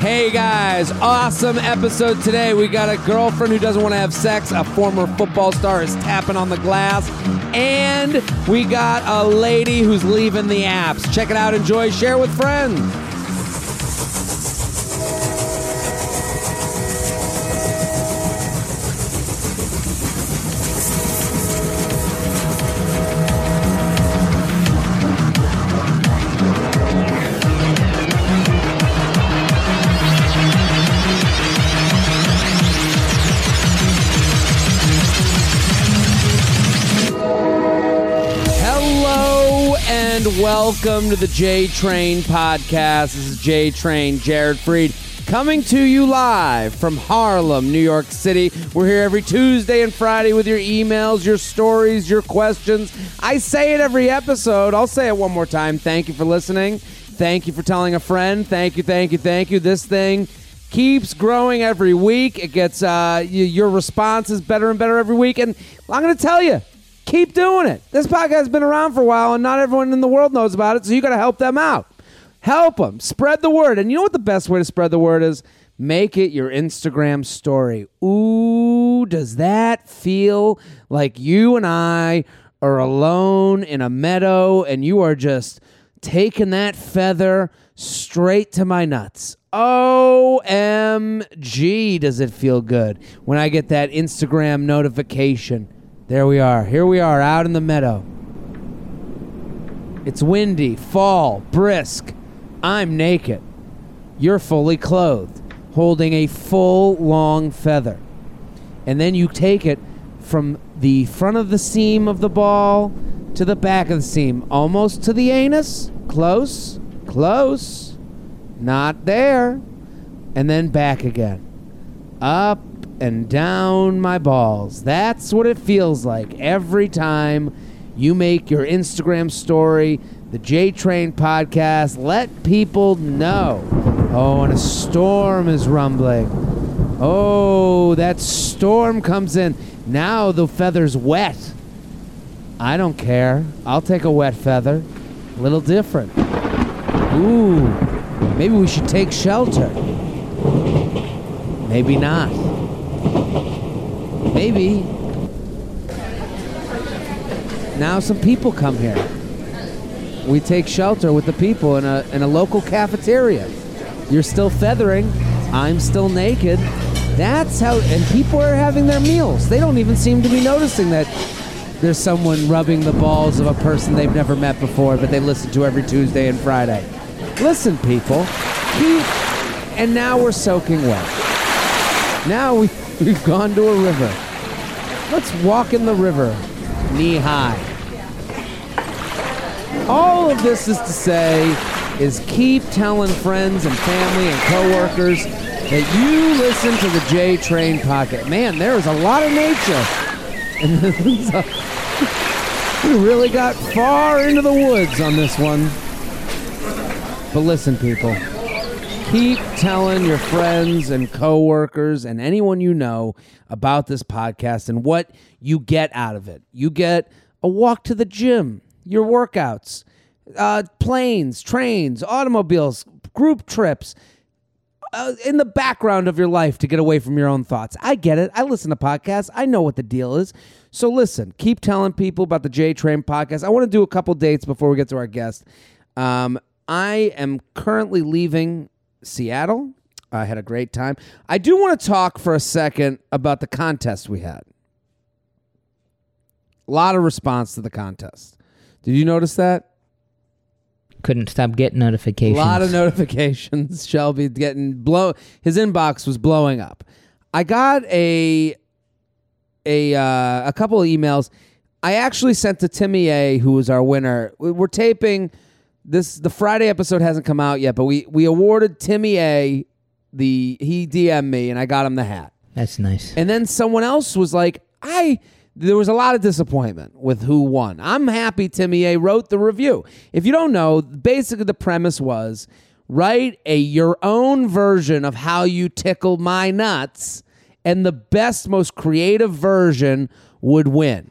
Hey guys, awesome episode today. We got a girlfriend who doesn't want to have sex, a former football star is tapping on the glass, and we got a lady who's leaving the apps. Check it out, enjoy, share with friends. Welcome to the J Train podcast. This is J Train, Jared Freid, coming to you live from Harlem, New York City. We're here every Tuesday and Friday with your emails, your stories, your questions. I say it every episode. I'll say it one more time. Thank you for listening. Thank you for telling a friend. Thank you, thank you, thank you. This thing keeps growing every week. It gets uh, your response is better and better every week. And I'm going to tell you, keep doing it. This podcast has been around for a while, and not everyone in the world knows about it. So you got to help them out. Help them. Spread the word. And you know what the best way to spread the word is? Make it your Instagram story. Ooh, does that feel like you and I are alone in a meadow and you are just taking that feather straight to my nuts. OMG, does it feel good when I get that Instagram notification. There we are. Here we are out in the meadow. It's windy, fall, brisk. I'm naked. You're fully clothed, holding a full long feather. And then you take it from the front of the seam of the ball to the back of the seam, almost to the anus. Close, close. Not there. And then back again. Up and down my balls. That's what it feels like every time you make your Instagram story, the J Train podcast. Let people know. Oh, and a storm is rumbling. Oh, that storm comes in. Now the feather's wet. I don't care. I'll take a wet feather. A little different. Ooh, maybe we should take shelter. Maybe not. Maybe. Now some people come here. We take shelter with the people in a, in a local cafeteria. You're still feathering. I'm still naked. That's how, and people are having their meals. They don't even seem to be noticing that there's someone rubbing the balls of a person they've never met before, but they listen to every Tuesday and Friday. Listen, people. Keep, and now we're soaking wet. Now we, we've gone to a river. Let's walk in the river, knee high. All of this is to say is keep telling friends and family and coworkers that you listen to the J Train Pocket. Man, there is a lot of nature. We really got far into the woods on this one. But listen, people, keep telling your friends and coworkers and anyone you know about this podcast and what you get out of it. You get a walk to the gym, your workouts, uh, planes, trains, automobiles, group trips. Uh, in the background of your life to get away from your own thoughts. I get it. I listen to podcasts. I know what the deal is. So listen, keep telling people about the J Train podcast. I want to do a couple dates before we get to our guest. Um, I am currently leaving Seattle. I had a great time. I do want to talk for a second about the contest we had. A lot of response to the contest. Did you notice that? Couldn't stop getting notifications. A lot of notifications. Shelby getting blow. His inbox was blowing up. I got a a uh, a couple of emails. I actually sent to Timmy A, who was our winner. We- We're taping this. The Friday episode hasn't come out yet, but we we awarded Timmy A the he DM'd me and I got him the hat. That's nice. And then someone else was like, I there was a lot of disappointment with who won. I'm happy Timmy A wrote the review. If you don't know, basically the premise was write a your own version of how you tickle my nuts and the best most creative version would win.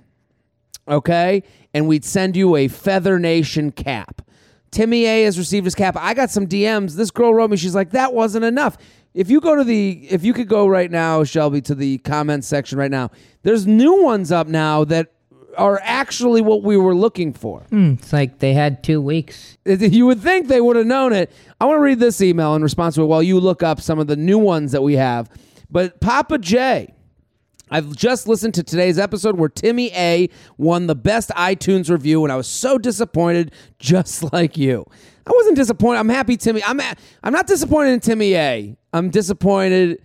Okay? And we'd send you a Feather Nation cap Timmy A has received his cap. I got some DMs. This girl wrote me. She's like, that wasn't enough. If you go to the, if you could go right now, Shelby, to the comments section right now, there's new ones up now that are actually what we were looking for. Hmm, it's like they had two weeks. You would think they would have known it. I want to read this email in response to it while you look up some of the new ones that we have. But Papa J, I've just listened to today's episode where Timmy A won the best iTunes review, and I was so disappointed, just like you. I wasn't disappointed. I'm happy, Timmy. I'm I'm not disappointed in Timmy A. I'm disappointed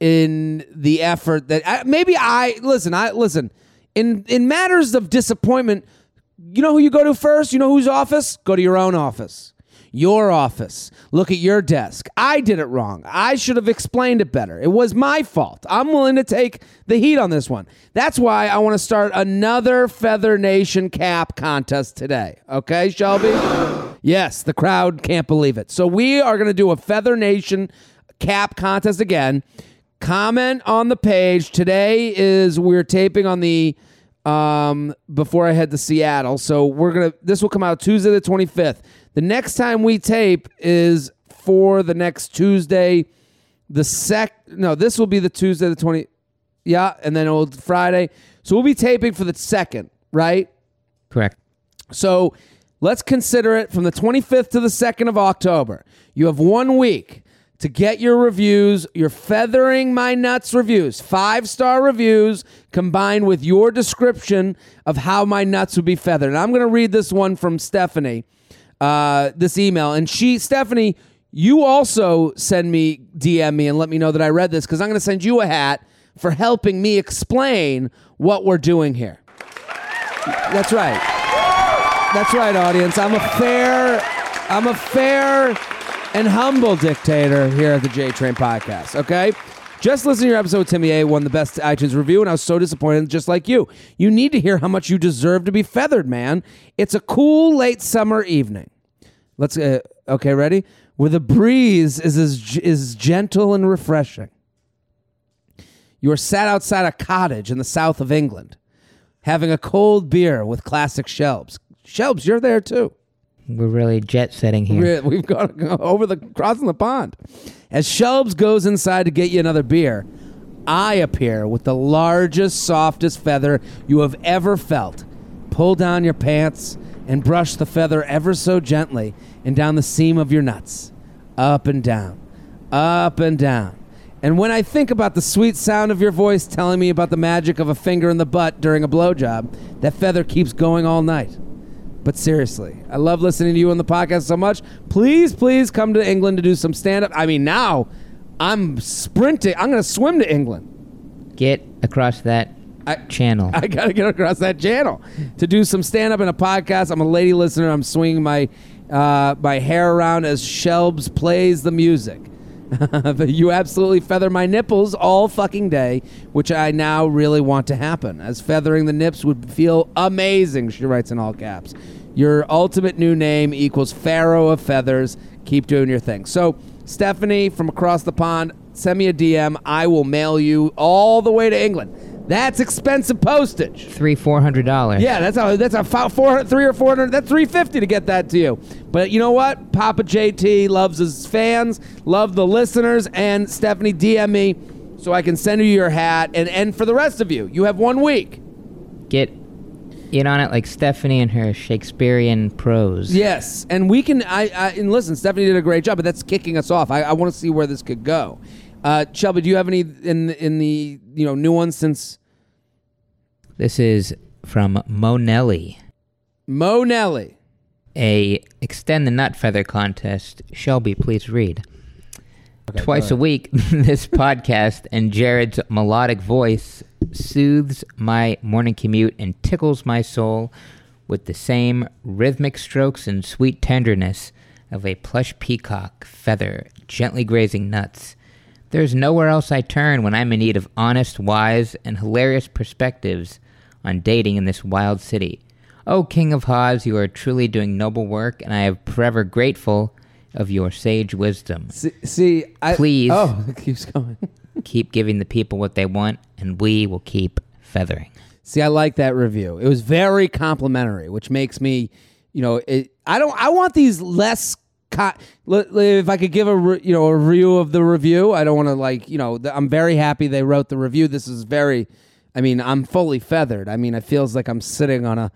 in the effort that I, maybe I listen. I listen in in matters of disappointment. You know who you go to first? You know whose office? Go to your own office your office. Look at your desk. I did it wrong. I should have explained it better. It was my fault. I'm willing to take the heat on this one. That's why I want to start another Feather Nation cap contest today. Okay, Shelby? Yes, the crowd can't believe it. So we are going to do a Feather Nation cap contest again. Comment on the page. Today is we're taping on the um before I head to Seattle. So we're going to this will come out Tuesday the 25th. The next time we tape is for the next Tuesday, the sec. No, this will be the Tuesday, the 20. Yeah, and then old Friday. So we'll be taping for the second, right? Correct. So let's consider it from the 25th to the 2nd of October. You have one week to get your reviews, your feathering my nuts reviews, five star reviews combined with your description of how my nuts would be feathered. And I'm going to read this one from Stephanie uh, this email, and she, Stephanie, you also send me DM me and let me know that I read this because I'm going to send you a hat for helping me explain what we're doing here. That's right. That's right, audience. I'm a fair, I'm a fair and humble dictator here at the J Train Podcast. Okay. Just listen to your episode. with Timmy A won the best iTunes review, and I was so disappointed, just like you. You need to hear how much you deserve to be feathered, man. It's a cool late summer evening. Let's uh, okay, ready? Where the breeze is as is gentle and refreshing. You are sat outside a cottage in the south of England, having a cold beer with classic Shelbs. Shelbs, you're there too. We're really jet setting here. We've got to go over the crossing the pond. As Shelbs goes inside to get you another beer, I appear with the largest, softest feather you have ever felt. Pull down your pants and brush the feather ever so gently and down the seam of your nuts. Up and down, up and down. And when I think about the sweet sound of your voice telling me about the magic of a finger in the butt during a blowjob, that feather keeps going all night. But seriously, I love listening to you on the podcast so much. Please, please come to England to do some stand up. I mean, now I'm sprinting. I'm going to swim to England. Get across that I, channel. I got to get across that channel to do some stand up and a podcast. I'm a lady listener. I'm swinging my uh, my hair around as Shelbs plays the music. you absolutely feather my nipples all fucking day, which I now really want to happen, as feathering the nips would feel amazing, she writes in all caps. Your ultimate new name equals Pharaoh of Feathers. Keep doing your thing. So, Stephanie from across the pond, send me a DM. I will mail you all the way to England. That's expensive postage. Three, four hundred dollars. Yeah, that's a that's a four, three or four hundred. That's three fifty to get that to you. But you know what? Papa JT loves his fans, love the listeners, and Stephanie DM me so I can send you your hat. And and for the rest of you, you have one week. Get in on it like Stephanie and her Shakespearean prose. Yes, and we can. I, I and listen, Stephanie did a great job, but that's kicking us off. I, I want to see where this could go. Uh, Shelby, do you have any in in the you know new ones since? This is from Mo Nelly. Mo Nelly. A extend the nut feather contest. Shelby, please read. Okay, Twice a week, this podcast and Jared's melodic voice soothes my morning commute and tickles my soul with the same rhythmic strokes and sweet tenderness of a plush peacock feather gently grazing nuts. There's nowhere else I turn when I'm in need of honest, wise, and hilarious perspectives on dating in this wild city. Oh, King of Haws, you are truly doing noble work, and I am forever grateful of your sage wisdom. See, see I, please. Oh, it keeps going. keep giving the people what they want, and we will keep feathering. See, I like that review. It was very complimentary, which makes me, you know, it I don't. I want these less. If I could give a re- you know a review of the review, I don't want to like you know. I'm very happy they wrote the review. This is very. I mean, I'm fully feathered. I mean, it feels like I'm sitting on a.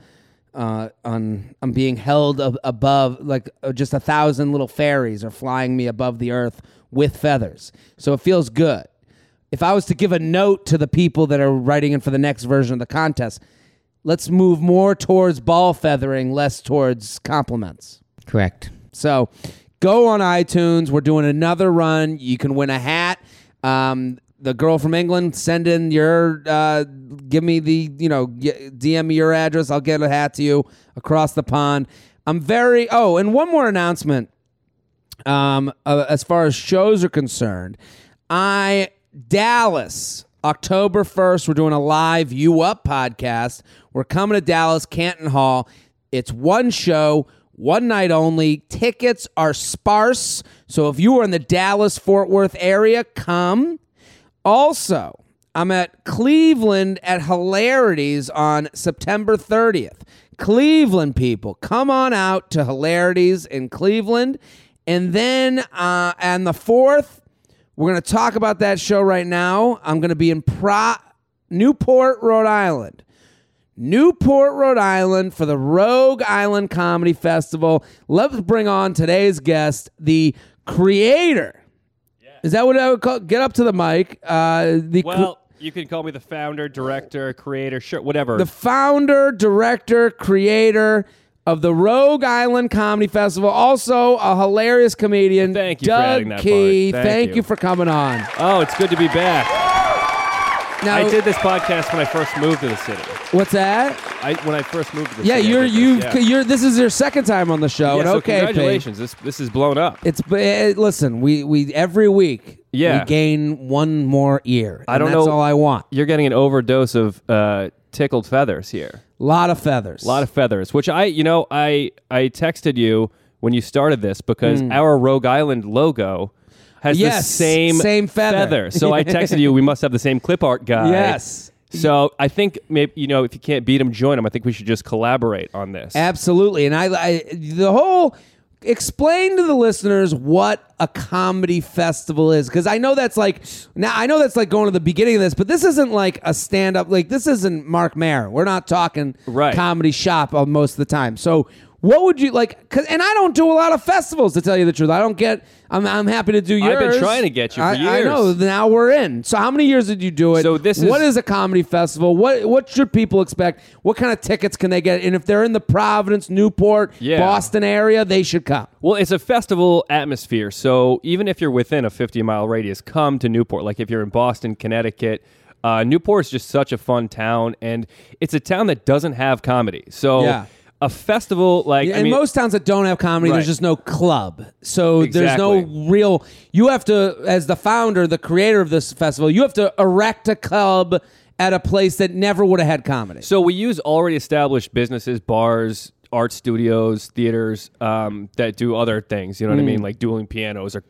Uh, on I'm being held ab- above like uh, just a thousand little fairies are flying me above the earth with feathers. So it feels good. If I was to give a note to the people that are writing in for the next version of the contest, let's move more towards ball feathering, less towards compliments. Correct. So go on iTunes. We're doing another run. You can win a hat. Um, the girl from England, send in your, uh, give me the, you know, DM me your address. I'll get a hat to you across the pond. I'm very, oh, and one more announcement um, uh, as far as shows are concerned. I Dallas October first. We're doing a live You Up podcast. We're coming to Dallas Canton Hall. It's one show, one night only. Tickets are sparse, so if you are in the Dallas Fort Worth area, come. Also, I'm at Cleveland at Hilarities on September 30th. Cleveland people, come on out to Hilarities in Cleveland. And then uh, on the 4th, we're going to talk about that show right now. I'm going to be in Pro- Newport, Rhode Island. Newport, Rhode Island for the Rogue Island Comedy Festival. Let's bring on today's guest, the creator. Is that what I would call? Get up to the mic. Uh, the cr- Well, you can call me the founder, director, creator, sure, whatever. the founder, director, creator of the Rogue Island Comedy Festival. Also a hilarious comedian. Thank you for Doug adding that Key. part. Thank you. you. for coming on. oh, it's good to be back. Now, I did this podcast when I first moved to the city. What's that? I when I first moved to the Yeah, city. You're did this, you yeah. you're this is your second time on the show. Yeah, and so okay, Pete. congratulations. This this is blown up. It's uh, listen, we we every week Yeah. we gain one more ear. I don't that's know- all I want. You're getting an overdose of uh, tickled feathers here. A lot of feathers. A lot of feathers, which I, you know, I I texted you when you started this because our Rogue Island logo has. Yes, the same same feather. So I texted you. We must have the same clip art guy. Yes. So I think maybe you know if you can't beat him, join him. I think we should just collaborate on this. Absolutely. And I, I the whole explain to the listeners what a comedy festival is because I know that's like now I know that's like going to the beginning of this, but this isn't like a stand up like this isn't Mark Mayer. We're not talking Right. comedy shop uh, most of the time. So what would you like? Cause, and I don't do a lot of festivals to tell you the truth. I don't get. I'm, I'm happy to do yours. I've been trying to get you for I, I know. Now we're in. So how many years did you do it? So this is- what is- is a comedy festival? What what should people expect? What kind of tickets can they get? And if they're in the Providence, Newport, Yeah. Boston area, they should come. Well, it's a festival atmosphere. So even if you're within a 50 mile radius, come to Newport. Like if you're in Boston, Connecticut, uh, Newport is just such a fun town, and it's a town that doesn't have comedy. So Yeah. A festival like I in mean, most towns that don't have comedy, Right. there's just no club. So there's no real. You have to, as the founder, the creator of this festival, you have to erect a club at a place that never would have had comedy. So we use already established businesses, bars, art studios, theaters um, that do other things. You know what I Mm. mean, like dueling pianos or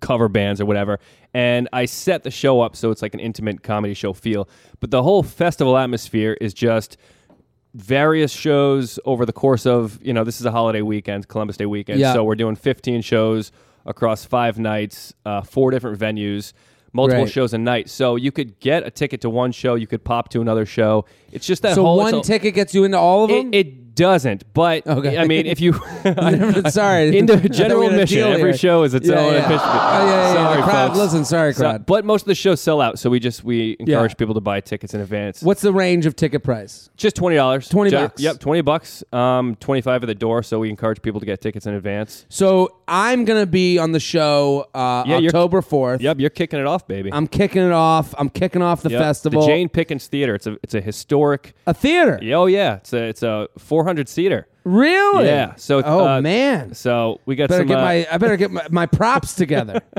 cover bands or whatever. And I set the show up so it's like an intimate comedy show feel. But the whole festival atmosphere is just various shows over the course of you know this is a holiday weekend, Columbus Day weekend. Yeah. So we're doing 15 shows across five nights, uh, four different venues. Multiple Right. shows a night, so you could get a ticket to one show. You could pop to another show. It's just that so whole one a- ticket gets you into all of them. it, it doesn't, but Okay. I mean, if you Sorry, into I thought we general admission, every here. show is its Yeah, own yeah. admission. Oh, yeah, yeah, yeah. Sorry, crowd- listen, sorry, So- crowd. but most of the shows sell out, so we just we encourage people to buy tickets in advance. What's the range of ticket price? Just twenty dollars. 20 bucks. Yep, twenty bucks. Um, twenty five at the door. So we encourage people to get tickets in advance. So I'm gonna be on the show uh, October fourth. Yep, you're kicking it off, baby. I'm kicking it off. I'm kicking off the Yep. festival. The Jane Pickens Theater. It's a it's a historic. a theater. Oh yeah, it's a it's a four hundred seater. Really? Yeah. So oh uh, man, So we got better some. get uh, my I better get my, my props together.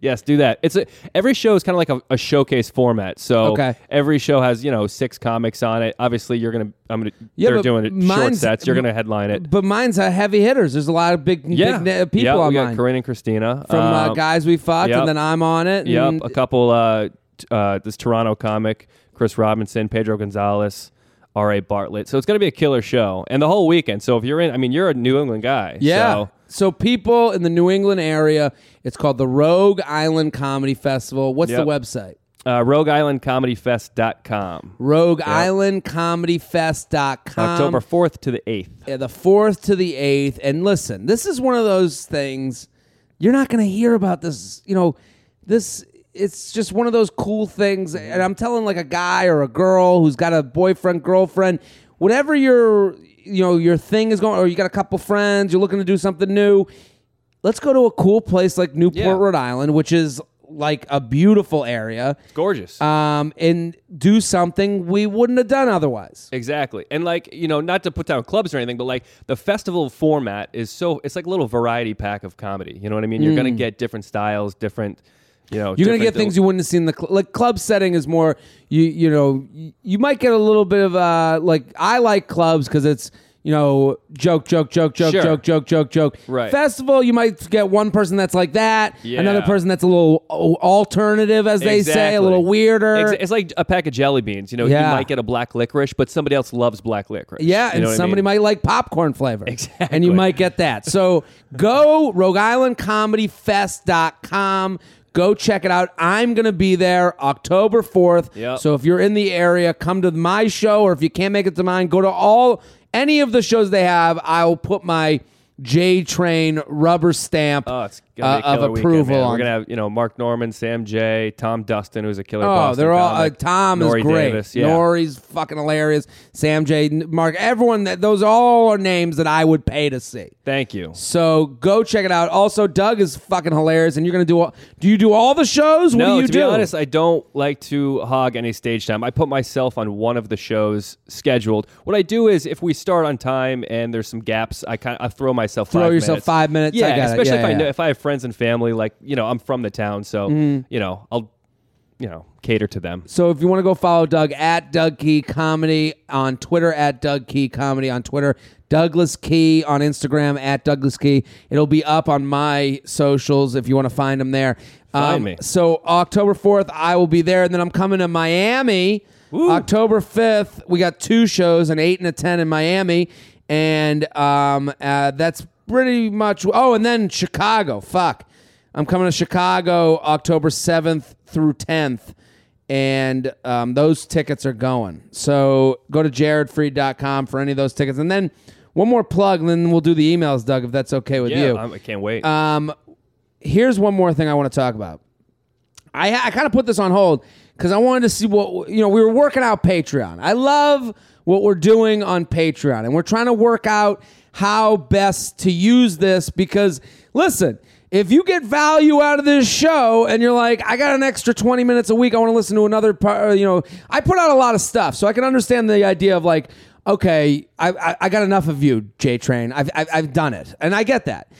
Yes, do that. It's a, every show is kind of like a, a showcase format. So Okay. every show has you know six comics on it. Obviously, you're gonna I'm gonna Yeah, they're doing it short sets. You're gonna headline it. but mine's a heavy hitters. There's a lot of big, Yeah, big na- people yep, on we got mine. Corinne and Krystyna From uh, Um, guys we fucked, yep. and then I'm on it. Yep, a couple. Uh, t- uh, this Toronto comic, Chris Robinson, Pedro Gonzalez, R.A. Bartlett. So it's going to be a killer show. And the whole weekend. So if you're in, I mean, you're a New England guy. Yeah. So So people in the New England area, it's called the Rogue Island Comedy Festival. What's Yep. the website? uh, RogueIslandComedyFest.com. Rogue Island Comedy Fest.com. October 4th to the 8th. Yeah, the 4th to the 8th. And listen, this is one of those things you're not going to hear about this, you know, this it's just one of those cool things and I'm telling like a guy or a girl who's got a boyfriend, girlfriend, whatever your you know, your thing is going or you got a couple friends, you're looking to do something new, let's go to a cool place like Newport, Yeah. Rhode Island, which is like a beautiful area. It's gorgeous. Um, and do something we wouldn't have done otherwise. Exactly. And like, you know, not to put down clubs or anything, but like the festival format is so it's like a little variety pack of comedy. You know what I mean? You're going to get different styles, different, you know. You're gonna get things you wouldn't have seen in the cl- like club setting is more you you know you, might get a little bit of uh like I like clubs because it's you know joke joke joke joke Sure. joke joke joke joke Right. festival you might get one person that's like that Yeah. another person that's a little oh, alternative as they say a Exactly. little weirder Ex- It's like a pack of jelly beans. You know, Yeah. you might get a black licorice, but somebody else loves black licorice. Yeah, You and somebody might like popcorn flavor. Exactly. And you might get that. So go Rogue Island Comedy Fest.com. Go check it out. I'm going to be there October 4th. Yep. So if you're in the area, come to my show, or if you can't make it to mine, go to all any of the shows they have. I'll put my J Train rubber stamp Oh, it's gonna be a uh, of weekend, approval on We're gonna have you know Mark Normand, Sam Jay, Tom Dustin, who's a killer. Oh, Boston they're all. Uh, Tom Nori is great. Davis, yeah. Nori's fucking hilarious. Sam Jay, Mark, everyone. That those all are names that I would pay to see. Thank you. So go check it out. Also, Doug is fucking hilarious, and you're gonna do. All, do you do all the shows? What no, do you to do? be honest, I don't like to hog any stage time. I put myself on one of the shows scheduled. What I do is, if we start on time and there's some gaps, I kind of I throw myself Throw five yourself minutes. five minutes. I Yeah, got it. especially Yeah, if I yeah. know if I have friends and family. Like you know, I'm from the town, so Mm-hmm. you know, I'll you know cater to them. So if you want to go follow Doug at Doug Key Comedy on Twitter at Doug Key Comedy on Twitter, Douglas Key on Instagram at Douglas Key. It'll be up on my socials if you want to find him there. Um, Find me. So October fourth, I will be there, and then I'm coming to Miami. October fifth, we got two shows, an eight and a ten in Miami, and um, uh, that's pretty much. Oh, and then Chicago. Fuck. I'm coming to Chicago October 7th through 10th, and um, those tickets are going. So go to jaredfreid.com for any of those tickets. And then one more plug, and then we'll do the emails, Doug, if that's okay with Yeah, you. I'm, I can't wait. Um, here's one more thing I want to talk about. I, I kind of put this on hold because I wanted to see what you know. We were working out Patreon. I love what we're doing on Patreon, and we're trying to work out how best to use this because listen. If you get value out of this show and you're like, I got an extra 20 minutes a week, I want to listen to another part, you know, I put out a lot of stuff. So I can understand the idea of like, okay, I, I, I got enough of you, J Train. I've, I've, I've done it. And I get that.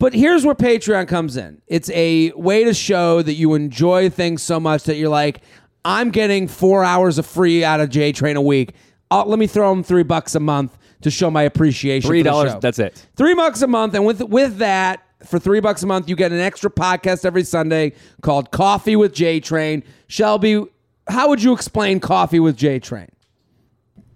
But here's where Patreon comes in. It's a way to show that you enjoy things so much that you're like, I'm getting four hours of free out of J Train a week. Uh, let me throw them three bucks a month to show my appreciation. Three dollars. That's it. Three bucks a month, and with with that, for three bucks a month, you get an extra podcast every Sunday called Coffee with J Train. Shelby, how would you explain Coffee with J Train?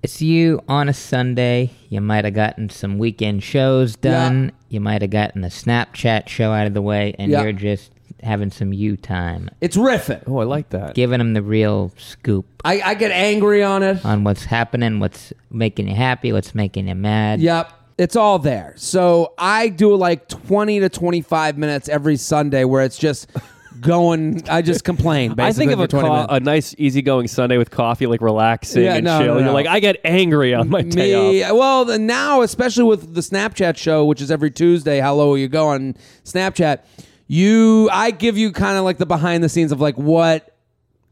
It's you on a Sunday. You might have gotten some weekend shows done. You might have gotten a Snapchat show out of the way, and Yeah. you're just having some you time, It's riffing. Oh, I like that. giving them the real scoop I, I get angry on it. on what's happening, what's making you happy, what's making you mad. Yep. It's all there. So I do like 20 to 25 minutes every Sunday where it's just going. I just complain. I think of for a, 20 co- minutes. a nice, easygoing Sunday with coffee, like relaxing Yeah, and no, chill. no, You're like, I get angry on my day Me, off. well, the- now especially with the Snapchat show, which is every Tuesday. How low will you go on Snapchat? You, I give you kind of like the behind the scenes of like what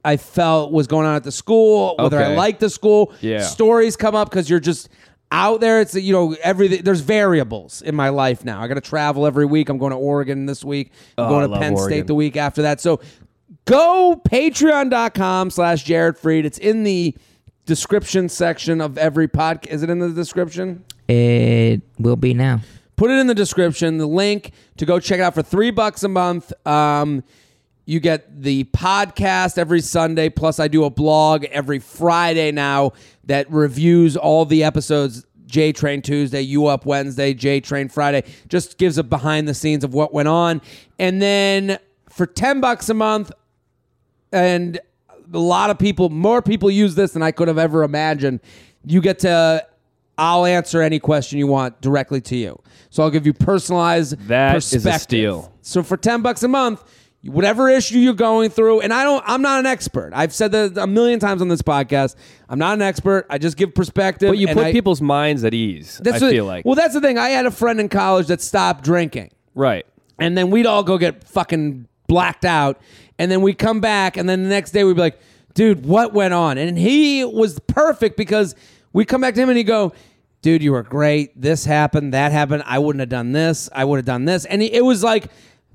I felt was going on at the school, whether I Okay. liked the school. Yeah. Stories come up because you're just out there. It's you know everything. There's variables in my life now. I got to travel every week. I'm going to Oregon this week. I'm Oh, going I to love Penn State the week after that. So go patreon.com slash Jared Freid. It's in the description section of every podcast. Is it in the description? It will be now. Put it in the description. The link to go check it out for three bucks a month. Um, You get the podcast every Sunday, plus I do a blog every Friday now that reviews all the episodes. J Train Tuesday, You Up Wednesday, J Train Friday. Just gives a behind the scenes of what went on. And then for 10 bucks a month, and a lot of people, more people use this than I could have ever imagined. You get to, I'll answer any question you want directly to you. So I'll give you personalized That is a perspective. steal. So for 10 bucks a month, whatever issue you're going through, and I don't, I'm not an expert. I've said that a million times on this podcast. I'm not an expert. I just give perspective. But you and put I- people's minds at ease. I what- feel like Well, that's the thing. I had a friend in college that stopped drinking right. and then we'd all go get fucking blacked out and then we'd come back and then the next day we'd be like dude what went on and he was perfect because we'd come back to him and he'd go dude you were great. This happened that happened. I wouldn't have done this. I would have done this. And he, it was like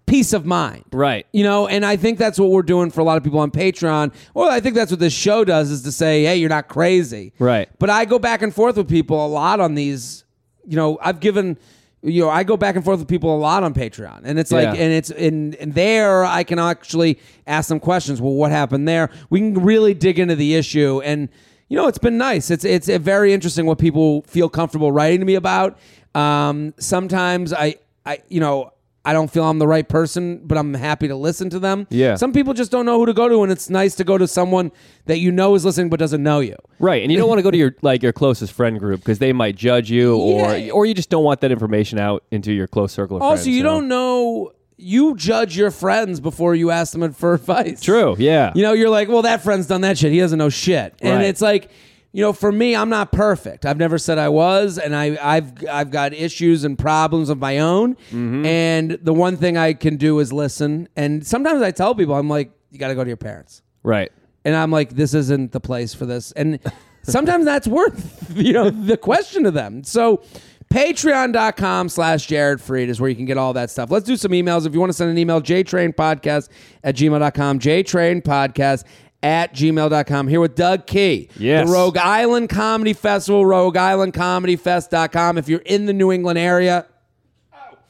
peace of mind. Right. you know and i think that's what we're doing for a lot of people on patreon. Well i think that's what this show does is to say hey you're not crazy. Right. but i go back and forth with people a lot on these you know i've given you know i go back and forth with people a lot on patreon. And it's like Yeah. and it's in, in there i can actually ask them questions. Well what happened there? We can really dig into the issue. And you know it's been nice it's it's very interesting what people feel comfortable writing to me about um, sometimes i i you know I don't feel I'm the right person, but I'm happy to listen to them. Yeah. Some people just don't know who to go to, and it's nice to go to someone that you know is listening but doesn't know you. Right, and you don't want to go to your like your closest friend group because they might judge you, or Yeah. or you just don't want that information out into your close circle of Also, friends. you don't know. You judge your friends before you ask them for advice. True. Yeah. You know, you're like, well, that friend's done that shit. He doesn't know shit. And Right. it's like, you know, for me, I'm not perfect. I've never said I was, and I, I've I've got issues and problems of my own. Mm-hmm. And the one thing I can do is listen. And sometimes I tell people, I'm like, you got to go to your parents. right. And I'm like, this isn't the place for this. And sometimes that's worth, you know, the question to them. So patreon.com slash Jared Freid is where you can get all that stuff. Let's do some emails. If you want to send an email, jtrainpodcast at gmail.com, jtrainpodcast at gmail.com. Here with Doug Key. Yes. The Rogue Island Comedy Festival, rogueislandcomedyfest.com. If you're in the New England area,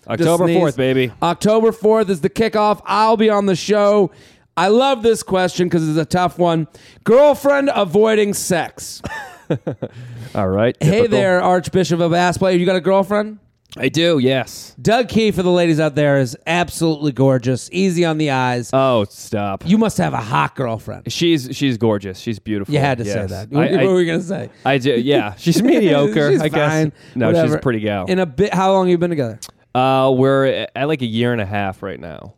October fourth, baby. October 4th is the kickoff. I'll be on the show. I love this question because it's a tough one. Girlfriend avoiding sex. All right. Hey typical. there, Archbishop of Ass Player. You got a girlfriend? I do. Yes. Doug Key for the ladies out there is absolutely gorgeous, easy on the eyes. Oh, stop. you must have a hot girlfriend. She's she's gorgeous. She's beautiful. You had to say Yes. that. I, what I- were you going to say? I do. Yeah, she's mediocre. She's I guess. fine. No, Whatever. she's a pretty gal. In a bit, how long have you been together? Uh, we're at like a year and a half right now.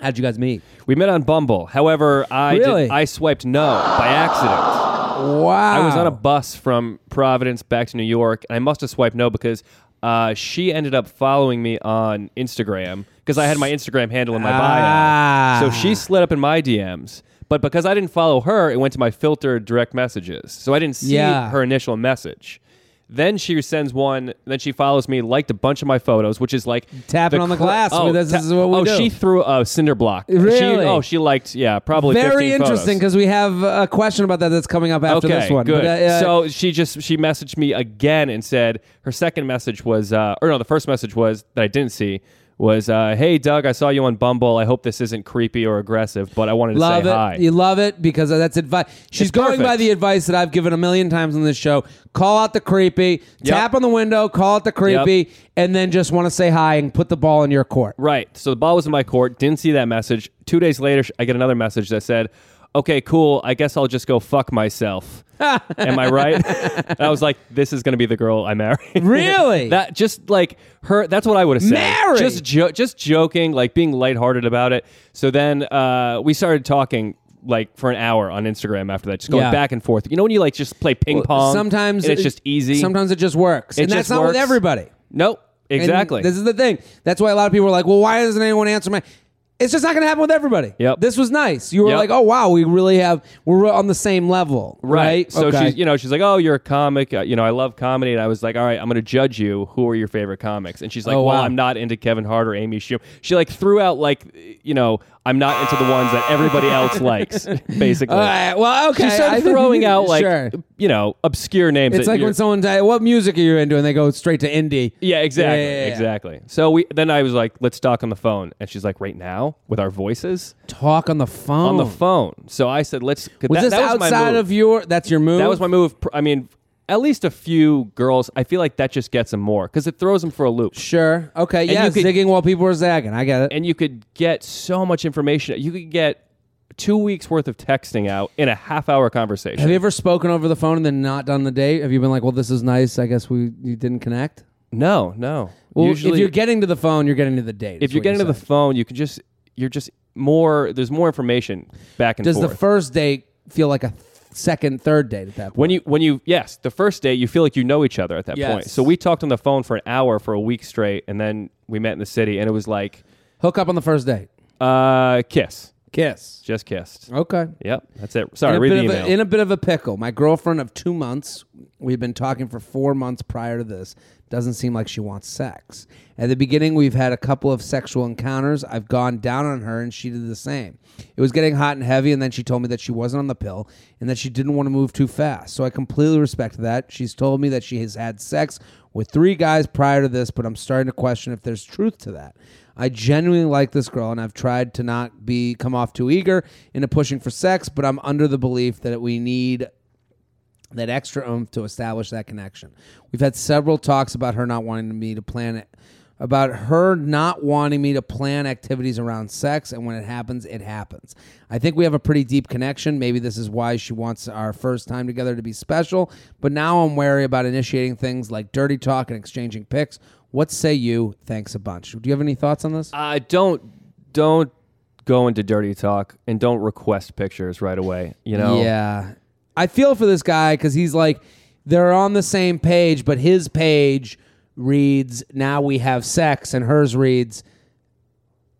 How'd you guys meet? We met on Bumble. However, I Really? did, I swiped no by accident. Wow. I was on a bus from Providence back to New York, and I must have swiped no because uh, she ended up following me on Instagram because I had my Instagram handle in my Ah. bio. So she slid up in my DMs. But because I didn't follow her, it went to my filtered direct messages. So I didn't see Yeah. her initial message. Then she sends one. Then she follows me, liked a bunch of my photos, which is like Tapping on the glass. I mean, this is what we oh, do. she threw a cinder block. She, Really? oh, she liked yeah, probably Very 15 interesting photos. because we have a question about that that's coming up after okay, this one. good. But, uh, uh, so she just she messaged me again and said her second message was uh, or no, the first message was that I didn't see was uh, hey Doug, I saw you on Bumble. I hope this isn't creepy or aggressive, but I wanted to love say it. hi. You love it because that's advice. She's It's going by the advice that I've given a million times on this show. Call out the creepy, Yep. tap on the window, call out the creepy, and then just want to say hi and put the ball in your court. Right. So the ball was in my court. Didn't see that message. Two days later, sh- I get another message that said, "Okay, cool. I guess I'll just go fuck myself." Am I right? and I was like, "This is going to be the girl I marry." Really? that just like her. That's what I would have said. Marry? Just jo- just joking, like being lighthearted about it. So then uh, we started talking. Like for an hour on Instagram after that, just going Yeah. back and forth. You know when you like just play ping pong. Sometimes and it's it- just easy. Sometimes it just works, It and that's just not with works. everybody. nope. And Exactly. this is the thing. That's why a lot of people are like, "Well, why doesn't anyone answer my?" It's just not going to happen with everybody. Yep. This was nice. You were Yep. like, "Oh wow, we really have we're on the same level." Right. So Okay. she's, you know, she's like, "Oh, you're a comic. Uh, you know, I love comedy." And I was like, "All right, I'm going to judge you. Who are your favorite comics?" And she's like, Oh, "Well, wow. I'm not into Kevin Hart or Amy Schumer." She like threw out like, you know, I'm not into the ones that everybody else likes. Basically, All right, well, okay. she started I throwing out like sure. you know obscure names. It's that like you're- when someone say, "What music are you into?" and they go straight to indie. Yeah, exactly, Yeah, yeah, yeah. exactly. So we then I was like, let's talk on the phone, and she's like, right now with our voices Talk on the phone. on the phone. So I said, let's. Was that, this that was my outside move. of your? That's your move. That was my move. Pr- I mean, at least a few girls. I feel like that just gets them more because it throws them for a loop. Sure. Okay. you Yeah. could- zigging while people are zagging. I get it. and you could get so much information. You could get two weeks worth of texting out in a half hour conversation. Have you ever spoken over the phone and then not done the date? Have you been like, "Well, this is nice. I guess we you didn't connect." no, no. Well, Usually, if you're getting to the phone, you're getting to the date. if you're what getting to the saying. phone, you can just you're just more. There's more information back and does forth. the first date feel like a second, third date at that point? when you when you yes, the first date you feel like you know each other at that Yes. point. So we talked on the phone for an hour for a week straight, and then we met in the city, and it was like hook up on the first date, uh, kiss, kiss. just kissed. Okay. Yep, that's it. Sorry, in a, read bit the of email. a, in a bit of a pickle. My girlfriend of two months, we've been talking for four months prior to this, doesn't seem like she wants sex. At the beginning, we've had a couple of sexual encounters. I've gone down on her, and she did the same. It was getting hot and heavy, and then she told me that she wasn't on the pill and that she didn't want to move too fast. So I completely respect that. She's told me that she has had sex with three guys prior to this, but I'm starting to question if there's truth to that. I genuinely like this girl, and I've tried to not be come off too eager into pushing for sex, but I'm under the belief that we need that extra oomph to establish that connection. We've had several talks about her not wanting me to plan it, about her not wanting me to plan activities around sex, and when it happens, it happens. I think we have a pretty deep connection. Maybe this is why she wants our first time together to be special, but now I'm wary about initiating things like dirty talk and exchanging pics. What say you? Thanks a bunch. Do you have any thoughts on this? Uh, don't don't go into dirty talk and don't request pictures right away. You know. Yeah. I feel for this guy because he's like, they're on the same page, but his page reads, now we have sex, and hers reads,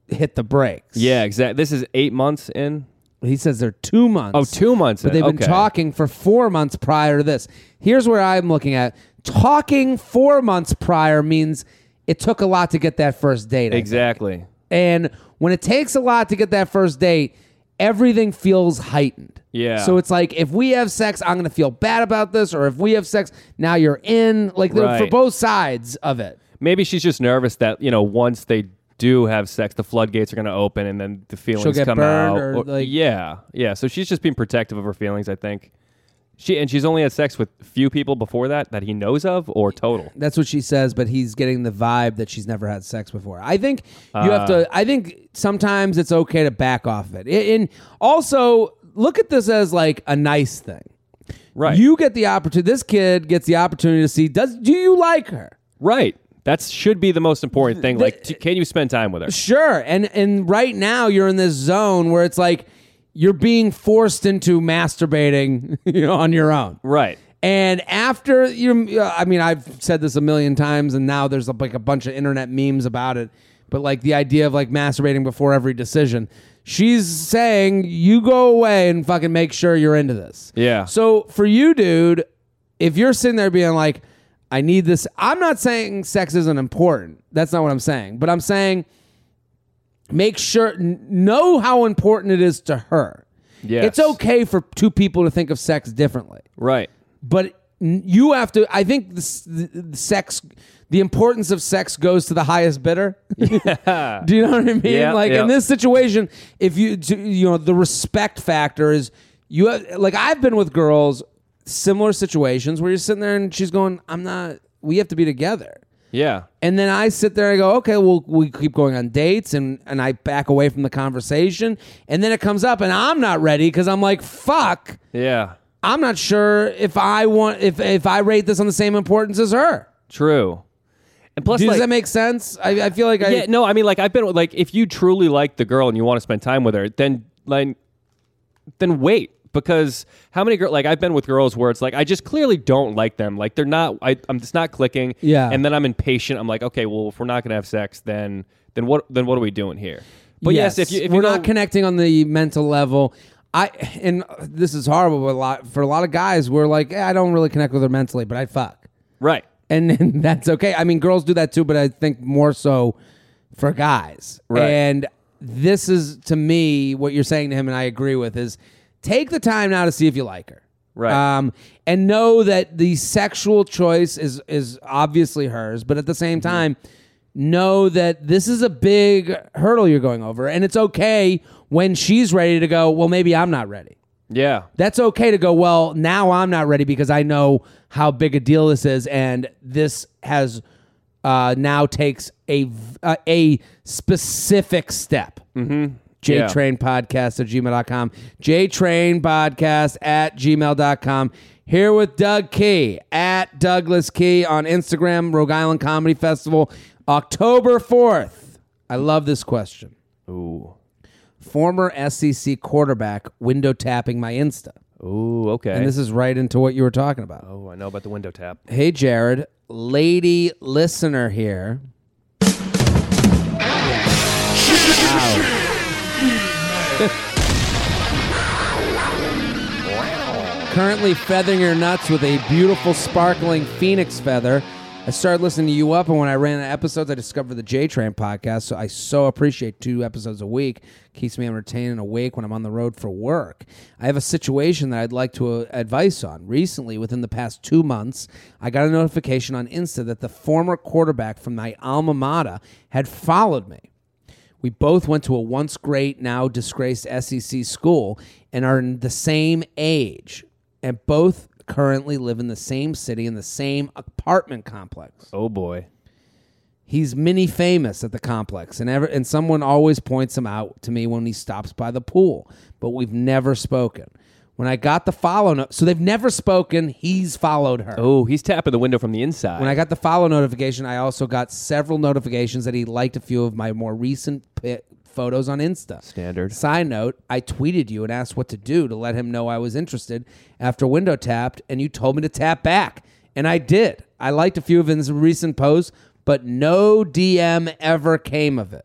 hit the brakes. Yeah, exactly. This is eight months in. He says they're two months. Oh, two months. But in. they've been Okay. talking for four months prior to this. Here's where I'm looking at. Talking four months prior means it took a lot to get that first date. I think. Exactly. And when it takes a lot to get that first date, everything feels heightened. Yeah. So it's like if we have sex, I'm going to feel bad about this, or if we have sex, now you're in. Like they're for both sides of it. Maybe she's just nervous that you know once they do have sex, the floodgates are going to open, and then the feelings get come out. or, like- yeah, yeah. So she's just being protective of her feelings. I think. She and she's only had sex with few people before that that he knows of, or total. That's what she says, but he's getting the vibe that she's never had sex before. I think you have to. Ah. I think sometimes it's okay to back off of it. I- And also look at this as like a nice thing. Right. You get the opportunity. This kid gets the opportunity to see. Does do you like her? right. That should be the most important thing. Like, t- can you spend time with her? Sure. And and right now you're in this zone where it's like you're being forced into masturbating you know, on your own. Right. And after you, I mean, I've said this a million times, and now there's like a bunch of internet memes about it. But like the idea of like masturbating before every decision, she's saying you go away and fucking make sure you're into this. Yeah. So for you, dude, if you're sitting there being like, I need this, I'm not saying sex isn't important. That's not what I'm saying. But I'm saying make sure, know how important it is to her. Yes. It's okay for two people to think of sex differently Right. but you have to i think the, the, sex the importance of sex goes to the highest bidder Yeah. do you know what i mean Yeah, like yeah. in this situation if you you know the respect factor is you have, like i've been with girls similar situations where you're sitting there and she's going i'm not we have to be together Yeah. and then I sit there and I go, okay, well, we keep going on dates, and and I back away from the conversation, and then it comes up, and I'm not ready because I'm like, fuck, Yeah. I'm not sure if I want if if I rate this on the same importance as her. True. And plus, Does like, that make sense? I, I feel like I yeah, no, I mean, like I've been like, if you truly like the girl and you want to spend time with her, then like, then wait because how many girls like I've been with girls where it's like I just clearly don't like them, like they're not, I, I'm just not clicking, Yeah. and then I'm impatient. I'm like, okay, well, if we're not gonna have sex, then then what then what are we doing here? But yes, if you if we're not connecting on the mental level, I and this is horrible, but a lot for a lot of guys, we're like, eh, I don't really connect with her mentally, but I fuck, right, and, and that's okay. I mean, girls do that too, but I think more so for guys. Right. And this is to me what you're saying to him, and I agree with is take the time now to see if you like her. Right. Um, and know that the sexual choice is is obviously hers, but at the same Mm-hmm. time, know that this is a big hurdle you're going over, and it's okay when she's ready to go. Well, maybe I'm not ready. Yeah. That's okay to go. Well, now I'm not ready because I know how big a deal this is, and this has uh, now takes a v- uh, a specific step. Mm-hmm. Yeah. JTrain Podcast at gmail.com. JTrain Podcast at gmail.com. Here with Doug Key at Douglas Key on Instagram, Rogue Island Comedy Festival, October 4th. I love this question. Ooh. Former SEC quarterback window tapping my Insta. Ooh. Okay. And this is right into what you were talking about. oh, I know about the window tap. Hey, Jared, lady listener here. Currently feathering your nuts with a beautiful, sparkling phoenix feather. I started listening to you up, and when I ran episodes, I discovered the J Train podcast. So I so appreciate two episodes a week. Keeps me entertained and awake when I'm on the road for work. I have a situation that I'd like to uh, advice on. Recently, within the past two months, I got a notification on Insta that the former quarterback from my alma mater had followed me. We both went to a once great, now disgraced SEC school and are in the same age, and both currently live in the same city in the same apartment complex. Oh boy. He's mini famous at the complex, and ever and someone always points him out to me when he stops by the pool. But we've never spoken. When I got the follow note, so they've never spoken. He's followed her. Oh, he's tapping the window from the inside. When I got the follow notification, I also got several notifications that he liked a few of my more recent pi- photos on Insta. Standard. Side note, I tweeted you and asked what to do to let him know I was interested after window tapped, and you told me to tap back. And I did. I liked a few of his recent posts, but no DM ever came of it.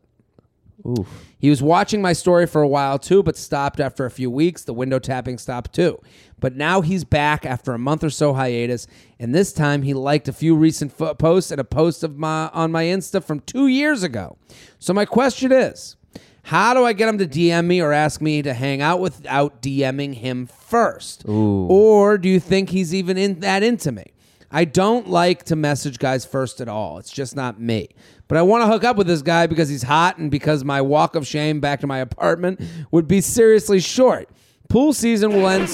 Oof. He was watching my story for a while too, but stopped after a few weeks. The window tapping stopped too. But now he's back after a month or so hiatus, and this time he liked a few recent fo- posts and a post of my on my Insta from two years ago. So my question is, how do I get him to DM me or ask me to hang out without DMing him first? Or do you think he's even in that into me? I don't like to message guys first at all. It's just not me. But I want to hook up with this guy because he's hot and because my walk of shame back to my apartment would be seriously short. Pool season will end.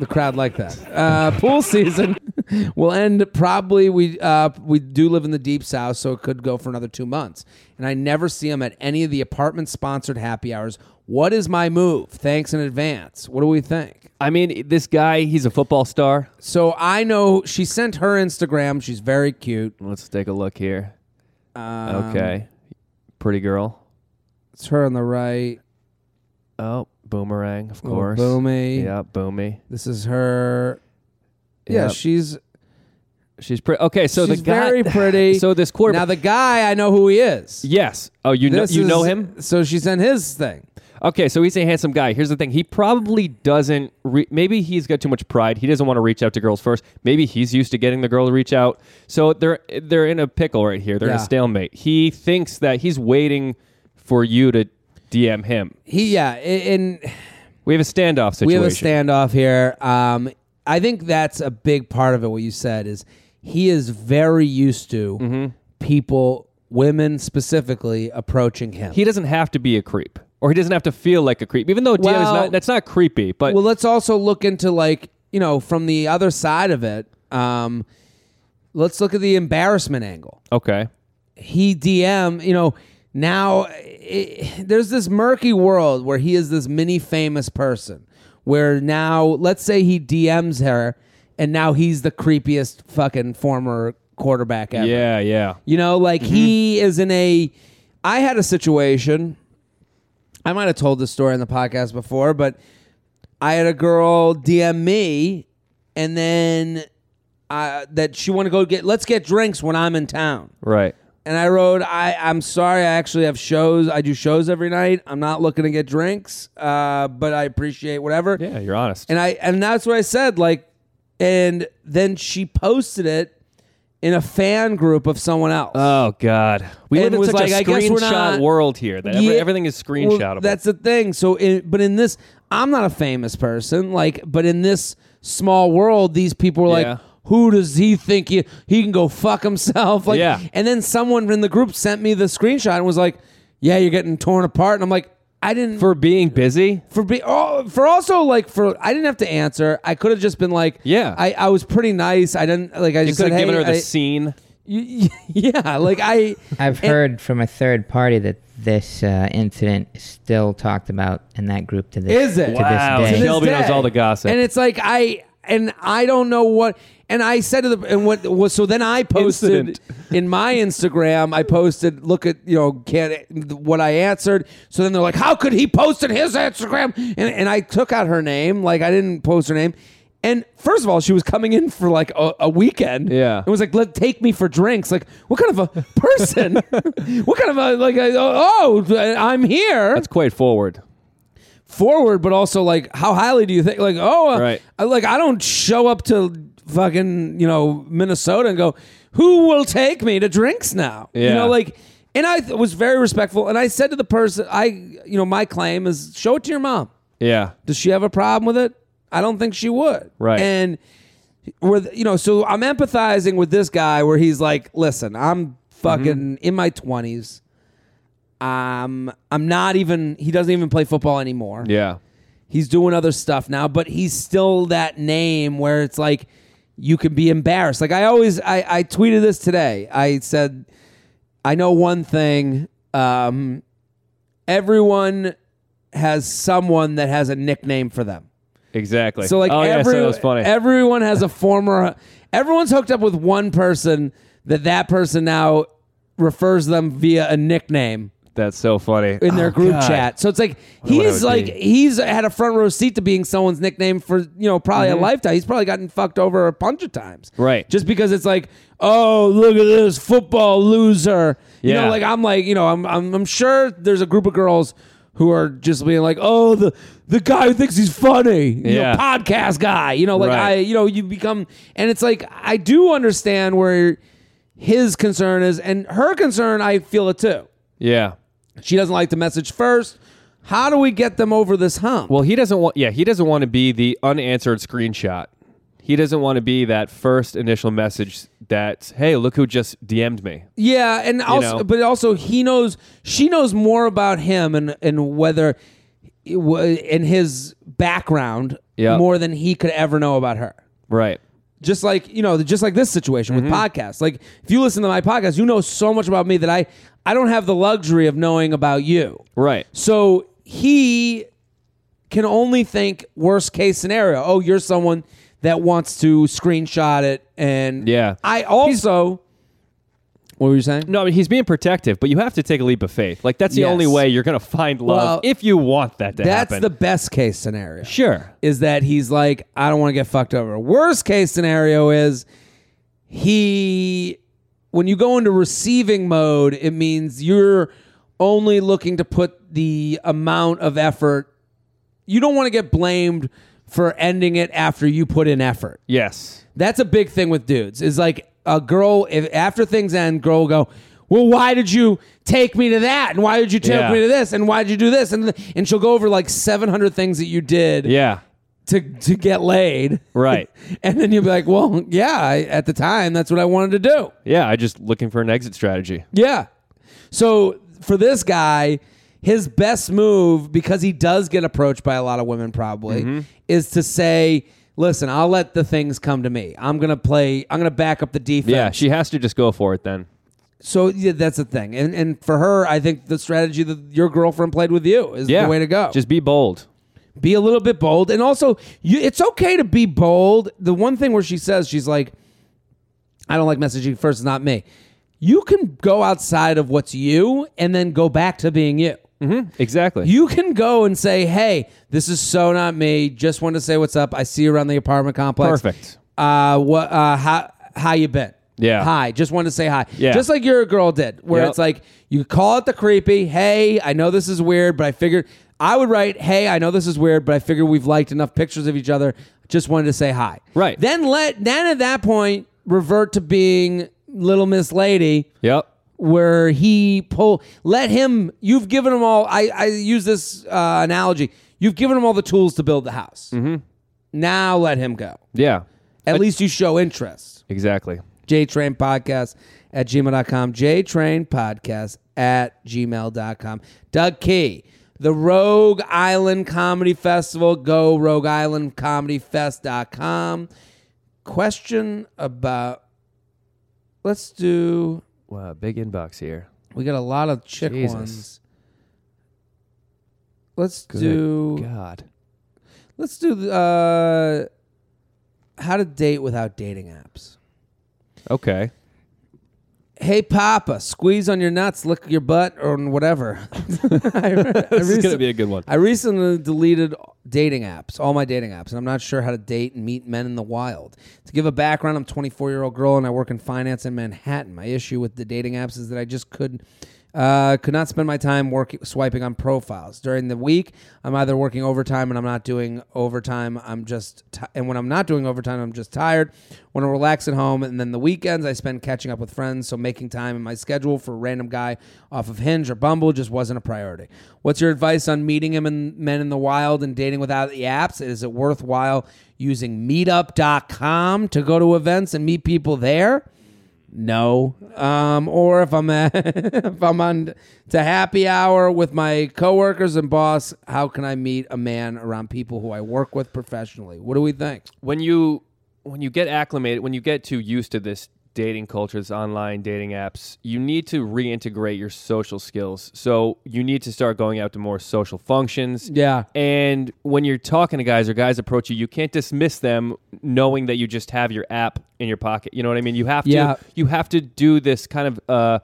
The crowd like that. Uh, pool season will end probably. We uh, we do live in the deep south, so it could go for another two months. And I never see him at any of the apartment sponsored happy hours. What is my move? Thanks in advance. What do we think? I mean, this guy, he's a football star. So I know she sent her Instagram. She's very cute. Let's take a look here. Um, Okay. Pretty girl. It's her on the right. Oh, boomerang, of Little course. Boomy. Yeah, boomy. This is her. Yeah, Yep. she's She's pretty. Okay, so she's the guy. very pretty. So this quarterback. now the guy I know who he is. yes. Oh, you know This you know is- him. So she sent his thing. Okay, so he's a handsome guy. Here's the thing: he probably doesn't. Re- maybe he's got too much pride. He doesn't want to reach out to girls first. Maybe he's used to getting the girl to reach out. So they're they're in a pickle right here. They're in Yeah. a stalemate. He thinks that he's waiting for you to DM him. He yeah, a- and We have a standoff situation. we have a standoff here. Um, I think that's a big part of it. What you said is he is very used to Mm-hmm. people, women specifically, approaching him. He doesn't have to be a creep, or he doesn't have to feel like a creep. Even though DM is Well- not that's not creepy, but well, let's also look into like you know from the other side of it. Um, let's look at the embarrassment angle. okay. he DM, you know, now i there's this murky world where he is this mini famous person. Where now, let's say he DMs her, and now he's the creepiest fucking former quarterback ever. Yeah, yeah. You know, like Mm-hmm. he is in a. I had a situation. I might have told this story on the podcast before, but I had a girl DM me, and then uh, that she want to go get. Let's get drinks when I'm in town. Right. And I wrote, I, I'm sorry, I actually have shows. I do shows every night. I'm not looking to get drinks, uh, but I appreciate whatever. Yeah, you're honest. And I and that's what I said. Like, and then she posted it, in a fan group of someone else. Oh God, we And live in such like, a I guess we're screenshot not- world here that every- Yeah. everything is Well, screenshotable. that's the thing. So, in, but in this, I'm not a famous person. Like, but in this small world, these people are Yeah. like, who does he think he he can go fuck himself? Like, Yeah. And then someone in the group sent me the screenshot and was like, "Yeah, you're getting torn apart." And I'm like, I didn't for being busy. for be oh, for also like for I didn't have to answer. I could have just been like, Yeah. I, I was pretty nice. I didn't like. I You just could said, have given hey, her the I- scene. y- yeah, like I. I've and- heard from a third party that this uh, incident is still talked about in that group to this Is it? to Wow. this day. Shelby knows all the gossip. and it's like I and I don't know what. And I said to the and what was so then I posted Incident. in my Instagram. I posted, look at you know can what I answered. So then they're like, how could he post in his Instagram? And and I took out her name, like I didn't post her name. And first of all, she was coming in for like a, a weekend. Yeah. it was like, let take me for drinks. Like, what kind of a person? what kind of a like? A, oh, I'm here That's quite forward. Forward, but also like how highly do you think? Like, oh, uh, Right. I, like I don't show up to fucking you know Minnesota and go, who will take me to drinks now? You Yeah. know, like, and I th- was very respectful, and I said to the person, I, you know, my claim is show it to your mom. Yeah. Does she have a problem with it? I don't think she would. Right. And with you know, so I'm empathizing with this guy where he's like, listen, I'm fucking in my twenties. Um, I'm not even. He doesn't even play football anymore. Yeah. He's doing other stuff now, but he's still that name where it's like you can be embarrassed. Like I always, I, I tweeted this today. I said, I know one thing. Um, everyone has someone that has a nickname for them. Exactly. So like oh yeah, so that was funny. everyone has a former. Everyone's hooked up with one person that that person now refers them via a nickname That's so funny in their Oh, group God. chat. So it's like wonder what it he's like he's had a front row seat to being someone's nickname for you know probably a lifetime. He's probably gotten fucked over a bunch of times, Mm-hmm. Right. Just because it's like, oh look at this football loser. You know, Yeah. like I'm like you know I'm I'm, I'm sure there's a group of girls who are just being like, oh the the guy who thinks he's funny, you Yeah. know, podcast guy. You know, like Right. I you know you become and it's like I do understand where his concern is and her concern. I feel it too. Yeah. She doesn't like the message first. How do we get them over this hump? Well, he doesn't want. Yeah, he doesn't want to be the unanswered screenshot. He doesn't want to be that first initial message that, hey, look who just DM'd me. yeah, and also, know? but also he knows she knows more about him and and whether in his background Yeah. more than he could ever know about her. Right. Just like you know, just like this situation with mm-hmm. podcasts. Like if you listen to my podcast, you know so much about me that I I don't have the luxury of knowing about you. Right. So he can only think worst case scenario. Oh, you're someone that wants to screenshot it, and Yeah. I also. What were you saying? No, I mean he's being protective, but you have to take a leap of faith. Like that's the Yes. only way you're going to find love Well, if you want that to happen. That's happen. the best case scenario. sure. Is that he's like, I don't want to get fucked over. Worst case scenario is he, when you go into receiving mode, it means you're only looking to put the amount of effort. You don't want to get blamed for ending it after you put in effort. Yes. That's a big thing with dudes. Is like a girl if after things end, girl will go, "Well, why did you take me to that? And why did you take Yeah. me to this? And why did you do this?" And and she'll go over like seven hundred things that you did Yeah. to to get laid, Right. and then you'll be like, "Well, yeah, I, at the time, that's what I wanted to do." Yeah. I just looking for an exit strategy. Yeah. So for this guy, his best move, because he does get approached by a lot of women, probably, Mm-hmm. is to say. Listen, I'll let the things come to me. I'm gonna play. I'm gonna back up the defense. Yeah. She has to just go for it then. So yeah, that's the thing, and and for her, I think the strategy that your girlfriend played with you is Yeah. the way to go. Just be bold. be a little bit bold, and also you, it's okay to be bold. The one thing where she says she's like, "I don't like messaging first. It's not me." You can go outside of what's you, and then go back to being you. Exactly. You can go and say, "Hey, this is so not me. Just wanted to say what's up. I see you around the apartment complex. Perfect. Uh, what? Uh, how how you been? Yeah. Hi. Just wanted to say hi. Yeah. Just like your girl did, where Yep. it's like you call it the creepy. Hey, I know this is weird, but I figured I would write, "Hey, I know this is weird, but I figured we've liked enough pictures of each other. Just wanted to say hi." Right. Then let then at that point revert to being Little Miss Lady Yep. Where he pull let him you've given him all i, I use this uh, analogy. You've given him all the tools to build the house. Mm-hmm. now let him go. Yeah. at least you show interest. Exactly. jtrain podcast at gmail.com jtrain podcast at gmail.com doug key the rogue island comedy festival. Go rogue island comedy fest.com question about let's do Wow, big inbox here. We got a lot of chick Jesus. ones. Let's Good do. God. Let's do the, uh, how to date without dating apps. Okay. Hey, Papa, squeeze on your nuts, lick your butt, or whatever. I, I This is gonna be a good one. I recently deleted dating apps, all my dating apps, and I'm not sure how to date and meet men in the wild. To give a background, I'm a 24 year old girl and I work in finance in Manhattan. My issue with the dating apps is that I just could. Uh, could not spend my time working swiping on profiles during the week. I'm either working overtime and I'm not doing overtime. I'm just ti and when I'm not doing overtime, I'm just tired. Want to relax at home, and then the weekends I spend catching up with friends. So making time in my schedule for a random guy off of Hinge or Bumble just wasn't a priority. What's your advice on meeting him and men in the wild and dating without the apps? Is it worthwhile using Meetup.com to go to events and meet people there? No. Um, or if I'm at, if I'm on to happy hour with my coworkers and boss, how can I meet a man around people who I work with professionally? What do we think? when you when you get acclimated, when you get too used to this dating culture, this online dating apps, you need to reintegrate your social skills. So you need to start going out to more social functions. Yeah. And when you're talking to guys or guys approach you, you can't dismiss them knowing that you just have your app in your pocket. You know what I mean? You have to Yeah. you have to do this kind of uh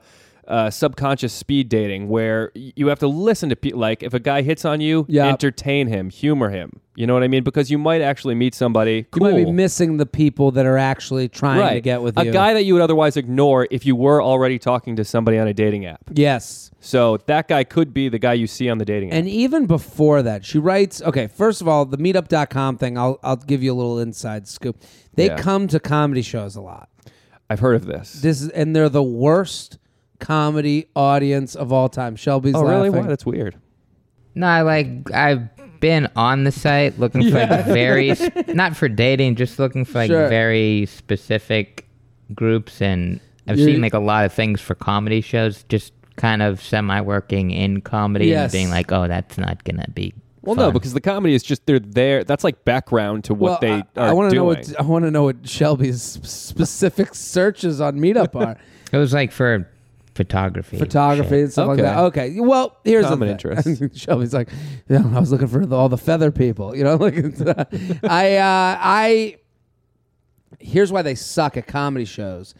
uh, subconscious speed dating where you have to listen to people. Like if a guy hits on you, Yeah. entertain him, humor him. You know what I mean? Because you might actually meet somebody cool. You might be missing the people that are actually trying to get with a you. guy that you would otherwise ignore if you were already talking to somebody on a dating app. Yes. So that guy could be the guy you see on the dating app. And even before that, she writes, okay, first of all, the meetup.com thing, I'll, I'll give you a little inside scoop. They Yeah. come to comedy shows a lot. I've heard of this. This is, and they're the worst comedy audience of all time. Shelby's oh, really? laughing. Why? That's weird. No, I like I've been on the site looking for like very sp- not for dating, just looking for like Sure. very specific groups, and I've You're- seen like a lot of things for comedy shows. Just kind of semi working in comedy Yes. and being like, oh, that's not gonna be. Well, no, fun." because the comedy is just they're there. That's like background to what well, they I, are I wanna doing. know what I want to know what Shelby's sp- specific searches on Meetup are. it was like for photography. photography shit. and stuff like that. Okay, well, here's Common the thing. interest. Shelby's like, yeah, I was looking for the, all the feather people. You know, like it's, uh, I, uh, I. Here's why they suck at comedy shows: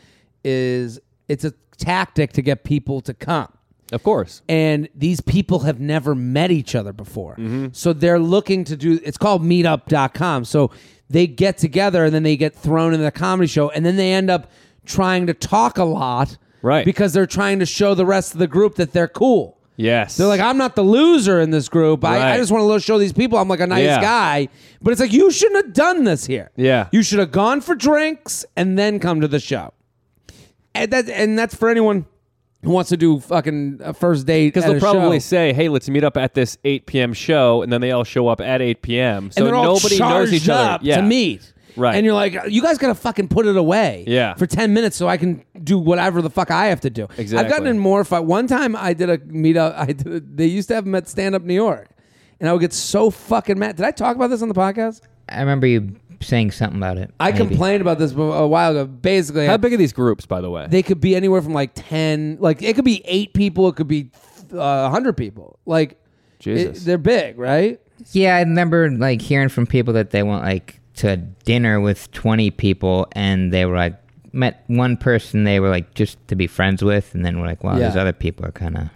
is it's a tactic to get people to come. of course. And these people have never met each other before. Mm-hmm. So they're looking to do it's called meetup.com. So they get together and then they get thrown in the comedy show and then they end up trying to talk a lot Right. because they're trying to show the rest of the group that they're cool. Yes. They're like, I'm not the loser in this group. I, I just want to show these people I'm like a nice Yeah. guy. But it's like, you shouldn't have done this here. Yeah. You should have gone for drinks and then come to the show. And, that, and that's for anyone who wants to do fucking a first date. because they'll probably say, "Hey, let's meet up at this 8 p.m. show," and then they all show up at 8 p.m. So and they're all nobody knows each charged other. yeah. to meet. Right. And you're like, you guys gotta fucking put it away. Yeah. For ten minutes so I can do whatever the fuck I have to do. I've Exactly. gotten in more fight. One time I did a meetup. I did. They used to have them at Stand Up New York, and I would get so fucking mad. Did I talk about this on the podcast? I remember you saying something about it. I maybe. complained about this a while ago. Basically, How big are these groups, by the way? they could be anywhere from like ten. Like it could be eight people. It could be uh, hundred people. Like it- Jesus. they're big, right? Yeah, I remember like hearing from people that they want like to a dinner with 20 people and they were like met one person they were like just to be friends with and then we're like wow Yeah. these other people are kind of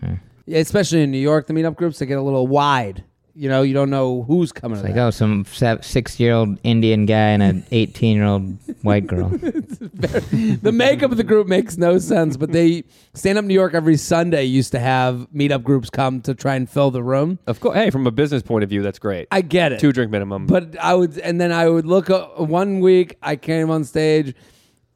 Yeah, especially in New York, the meetup groups they get a little wide. You know, you don't know who's coming. to like that. oh some 6 year old indian guy and an 18 year old white girl the makeup of the group makes no sense, but they stand up New York every Sunday used to have meetup groups come to try and fill the room. of course. Hey, from a business point of view, that's great. I get it. Two drink minimum. But I would, and then I would look. Uh, one week I came on stage,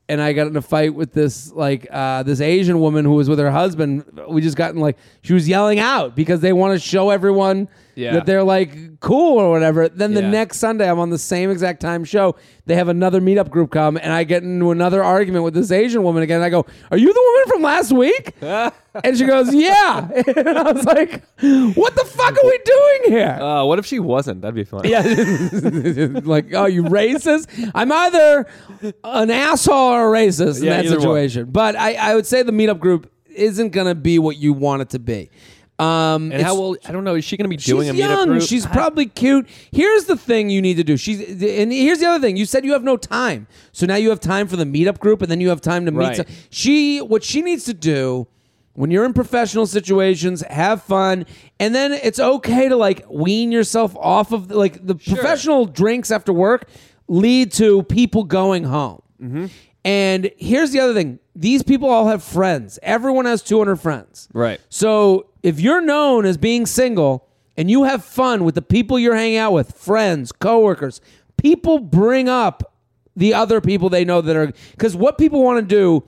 and I got in a fight with this like uh, this Asian woman who was with her husband. We just got in like she was yelling out because they want to show everyone Yeah. that they're like cool or whatever. Then the Yeah. next Sunday, I'm on the same exact time show. They have another meetup group come, and I get into another argument with this Asian woman again. I go, "Are you the woman from last week?" and she goes, "Yeah." and I was like, "What the fuck are we doing here?" Uh, what if she wasn't? That'd be fun. Yeah, like, oh, you racist? I'm either an asshole or a racist in Yeah, that either one. situation. But I, I would say the meetup group isn't going to be what you want it to be. Um, And it's- how old? I don't know. Is she going to be doing she's a meetup young. group? She's probably cute. Here's the thing you need to do. She's and here's the other thing. You said you have no time, so now you have time for the meetup group, and then you have time to meet. Right. some- she what she needs to do when you're in professional situations, have fun, and then it's okay to like wean yourself off of like the professional drinks after work lead to people going home. Mm-hmm. And here's the other thing: these people all have friends. Everyone has 200 friends. Right. So if you're known as being single and you have fun with the people you're hanging out with, friends, coworkers, people bring up the other people they know that are because what people want to do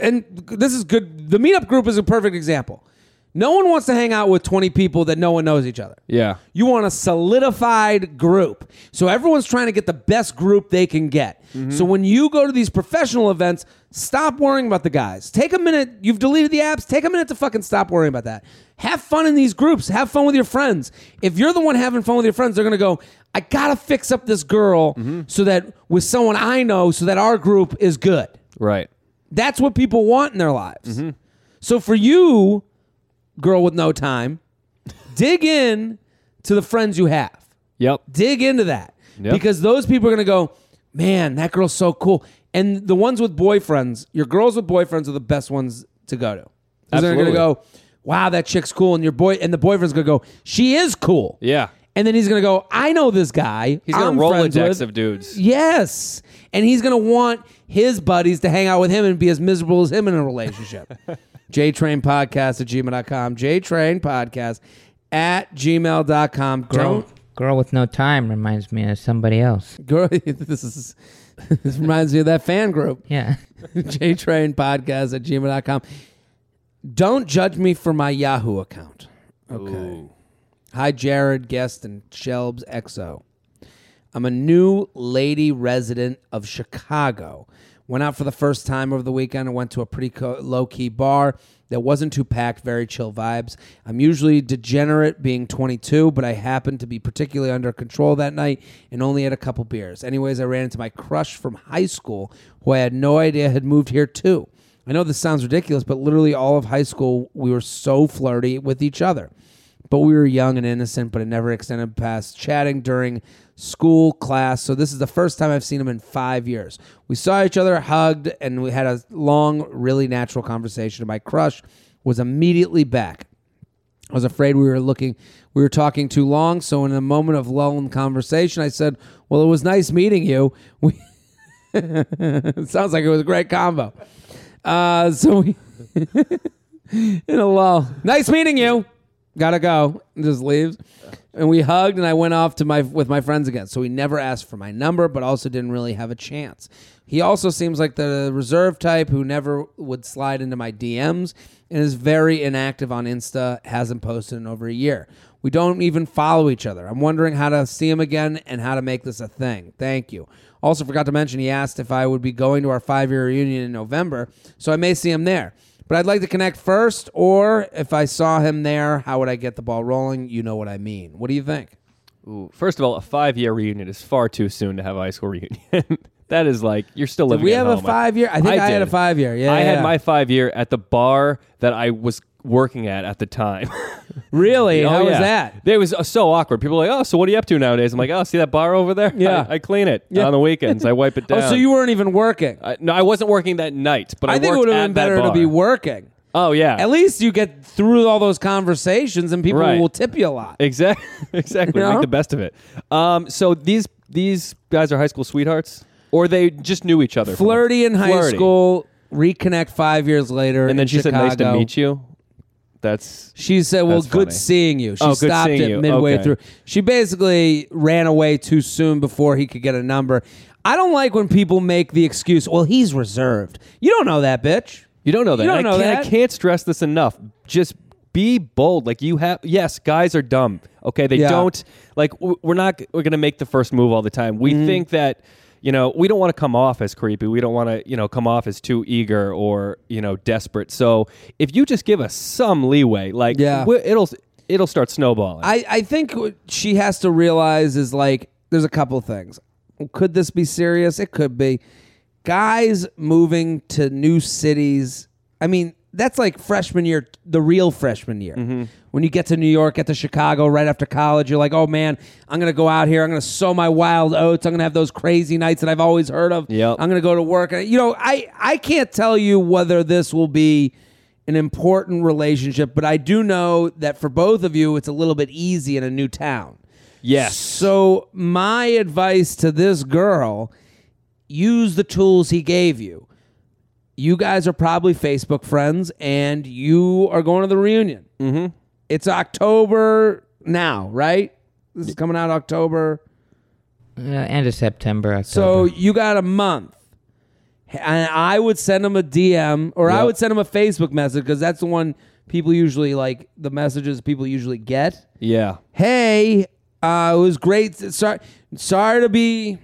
and this is good the meetup group is a perfect example no one wants to hang out with 20 people that no one knows each other Yeah. you want a solidified group. So everyone's trying to get the best group they can get. Mm-hmm. So when you go to these professional events, stop worrying about the guys. Take a minute. You've deleted the apps. Take a minute to fucking stop worrying about that. Have fun in these groups. Have fun with your friends. If you're the one having fun with your friends, they're going to go, I got to fix up this girl mm-hmm. so that with someone I know, so that our group is good. Right. That's what people want in their lives. Mm-hmm. So for you, girl with no time, dig in to the friends you have. Yep. Dig into that Yep. because those people are going to go, man, that girl's so cool. And the ones with boyfriends, your girls with boyfriends are the best ones to go to. 'Cause They're going to go, wow, that chick's cool, and your boy and the boyfriend's going to go, she is cool. Yeah. And then he's going to go, I know this guy. He's going to roll a decks of dudes. Yes. And he's going to want his buddies to hang out with him and be as miserable as him in a relationship. JTrain Podcast at gmail.com. JTrain Podcast at gmail.com. Girl, Don't. girl with no time reminds me of somebody else. Girl, this is. This reminds me of that fan group. Yeah. JTrain Podcast at gmail.com. Don't judge me for my Yahoo account. Okay. Hi, Jared, guest, and Shelbs XO. I'm a new lady resident of Chicago. Went out for the first time over the weekend and went to a pretty co- low key bar that wasn't too packed, very chill vibes. I'm usually degenerate being 22, but I happened to be particularly under control that night and only had a couple beers. Anyways, I ran into my crush from high school who I had no idea had moved here too. I know this sounds ridiculous, but literally all of high school, we were so flirty with each other but we were young and innocent, but it never extended past chatting during school class. So this is the first time I've seen him in five years. We saw each other, hugged, and we had a long, really natural conversation. My crush was immediately back. I was afraid we were looking, we were talking too long. So in a moment of lull in conversation, I said, "Well, it was nice meeting you." We it sounds like it was a great combo. Uh, so we in a lull. Nice meeting you. Gotta go. Just leaves. And we hugged, and I went off to my with my friends again. So he never asked for my number, but also didn't really have a chance. He also seems like the reserve type who never would slide into my DMs and is very inactive on Insta. Hasn't posted in over a year. We don't even follow each other. I'm wondering how to see him again and how to make this a thing. Thank you. Also, forgot to mention he asked if I would be going to our five year reunion in November, so I may see him there. But I'd like to connect first, or if I saw him there, how would I get the ball rolling? You know what I mean. What do you think? Ooh. First of all, a five year reunion is far too soon to have a high school reunion. that is like you're still Did living. we at have a five year? I think I, had a five year. Yeah, I yeah. had my five year at the bar that I was working at at the time. really. Oh, How was yeah. that? It was uh, so awkward. People were like, "Oh, so what are you up to nowadays?" I'm like, "Oh, see that bar over there? Yeah. I, I clean it Yeah. on the weekends. I wipe it down." Oh, so you weren't even working. I, no, I wasn't working that night, but I, I think it worked would have at been that better to bar. be working. Oh yeah, At least you get through all those conversations, and people Right. will tip you a lot. exactly, exactly. Make the best of it. Um, so these these guys are high school sweethearts, or they just knew each other. from- Flirty in high Flirty. school, reconnect five years later, and then she said, "Nice to meet you." That's She said, "Well, good funny. seeing you." She Oh, good stopped seeing it you. midway Okay. through. She basically ran away too soon before he could get a number. I don't like when people make the excuse, well, he's reserved. You don't know that, bitch. You don't know that. You don't And I know can't, that. I can't stress this enough. Just be bold. Like you have. Yes, guys are dumb. Okay, they Yeah. don't like. w- We're not. We're gonna make the first move all the time. We Mm-hmm. think that. You know, we don't want to come off as creepy. We don't want to, you know, come off as too eager or, you know, desperate. So if you just give us some leeway, like, Yeah. it'll it'll start snowballing. I, I think what she has to realize is like there's a couple of things. Could this be serious? It could be. Guys moving to new cities. I mean, that's like freshman year, the real freshman year. Mm-hmm. When you get to New York, get to Chicago right after college, you're like, oh man, I'm gonna go out here. I'm gonna sow my wild oats. I'm gonna have those crazy nights that I've always heard of. Yep. I'm gonna go to work. You know, I I can't tell you whether this will be an important relationship, but I do know that for both of you, it's a little bit easy in a new town. yes. So my advice to this girl: use the tools he gave you. You guys are probably Facebook friends, and you are going to the reunion. Mm-hmm. It's October now, right? This is coming out October. Uh, end of September. So you got a month. And I would send them a DM or I would send them a Facebook message because that's the one people usually like the messages people usually get. Yeah. Hey, uh, it was great. Sorry, sorry to be.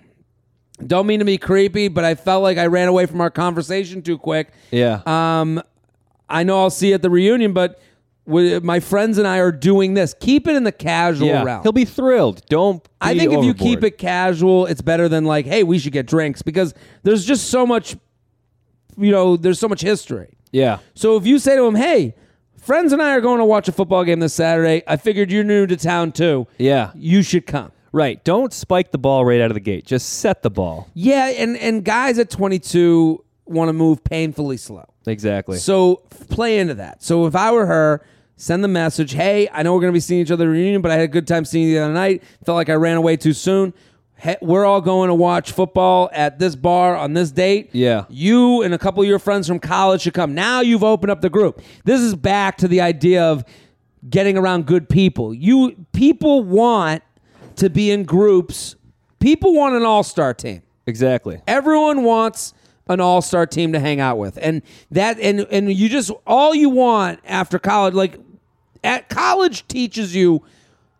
Don't mean to be creepy, but I felt like I ran away from our conversation too quick. Yeah. Um, I know I'll see you at the reunion, but we, my friends and I are doing this. Keep it in the casual yeah. realm. He'll be thrilled. Don't. I be think if you keep it casual, it's better than like, hey, we should get drinks because there's just so much, you know, there's so much history. Yeah. So if you say to him, hey, friends and I are going to watch a football game this Saturday. I figured you're new to town too. Yeah. You should come. Right. Don't spike the ball right out of the gate. Just set the ball. Yeah, and and guys at 22 want to move painfully slow. Exactly. So play into that. So if I were her, send the message, hey, I know we're going to be seeing each other at the reunion, but I had a good time seeing you the other night. Felt like I ran away too soon. Hey, we're all going to watch football at this bar on this date. Yeah. You and a couple of your friends from college should come. Now you've opened up the group. This is back to the idea of getting around good people. You people want to be in groups. People want an all-star team. exactly. Everyone wants an all-star team to hang out with. And that and and you just all you want after college like at college teaches you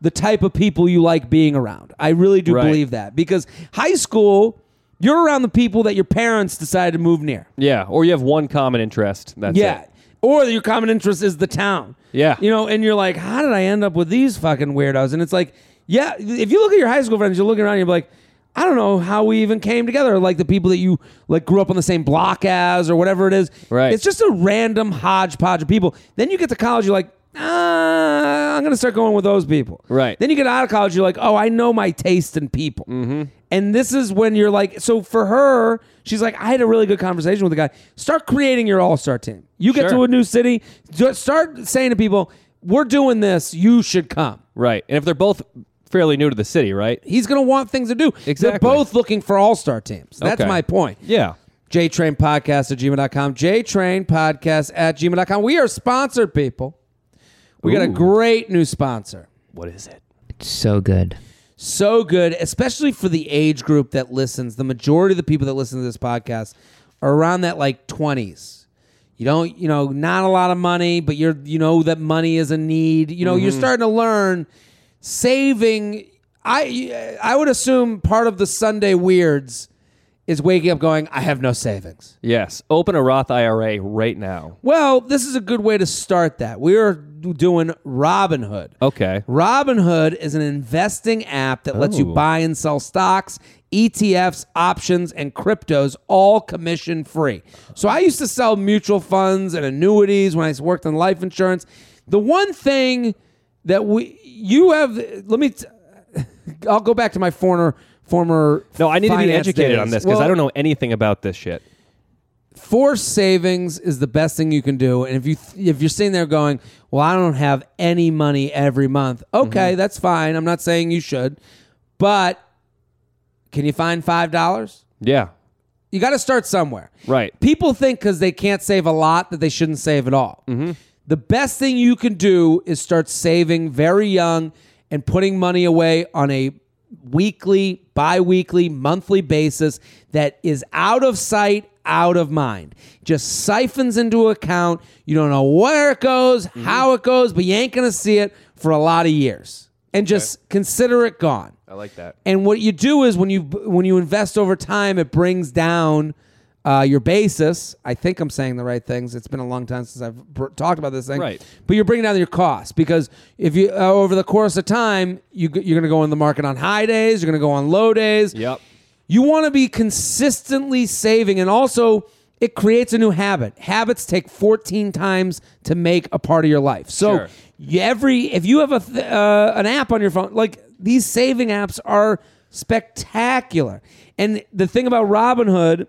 the type of people you like being around. I really do Right. believe that because high school you're around the people that your parents decided to move near. Yeah. Or you have one common interest. That's Yeah. it. Or your common interest is the town. Yeah. You know, and you're like, how did I end up with these fucking weirdos? And it's like, yeah, if you look at your high school friends, you're looking around and you're like, I don't know how we even came together. Like the people that you like grew up on the same block as or whatever it is. Right. It's just a random hodgepodge of people. Then you get to college, you're like, ah, I'm going to start going with those people. Right. Then you get out of college, you're like, oh, I know my taste in people. Mm-hmm. And this is when you're like, so for her, she's like, I had a really good conversation with a guy. Start creating your all star team. You get Sure. to a new city, just start saying to people, we're doing this. You should come. Right. And if they're both fairly new to the city, right? He's going to want things to do. They're Exactly. both looking for all star teams. That's Okay. my point. Yeah. JTrain Podcast at gmail.com. JTrain Podcast at gmail.com. We are sponsored, people. We got a Ooh. great new sponsor. What is it? it's so good. so good, especially for the age group that listens. The majority of the people that listen to this podcast are around that like 20s. You don't, you know, not a lot of money, but you're, you know, that money is a need. You know, you're mm-hmm. starting to learn saving. I, I would assume part of the Sunday weirds is waking up going, I have no savings. Yes. Open a Roth IRA right now. Well, this is a good way to start that. We are doing Robinhood. Okay. Robinhood is an investing app that lets you buy and sell stocks, ETFs, options, and cryptos all commission free. So I used to sell mutual funds and annuities when I worked in life insurance. The one thing that we you have let me t- I'll go back to my former former No, I need to be educated days. on this because I don't know anything about this shit. forced savings is the best thing you can do and if you if you're sitting there going well i don't have any money every month okay Mm-hmm. that's fine i'm not saying you should but can you find five dollars Yeah. you got to start somewhere Right. people think because they can't save a lot that they shouldn't save at all the best thing you can do is start saving very young and putting money away on a weekly, bi weekly, monthly basis that is out of sight, out of mind. Just siphons into account. You don't know where it goes, mm-hmm. how it goes, but you ain't going to see it for a lot of years. And just consider it gone. I like that. And what you do is when you when you invest over time, it brings down uh, your basis. I think I'm saying the right things. It's been a long time since I've br- talked about this thing. Right. But you're bringing down your costs because if you uh, over the course of time, you g- you're going to go in the market on high days. You're going to go on low days. Yep. You want to be consistently saving, and also it creates a new habit. Habits take 14 times to make a part of your life. So Sure. you- every if you have a th- uh, an app on your phone, like these saving apps are spectacular. And the thing about Robinhood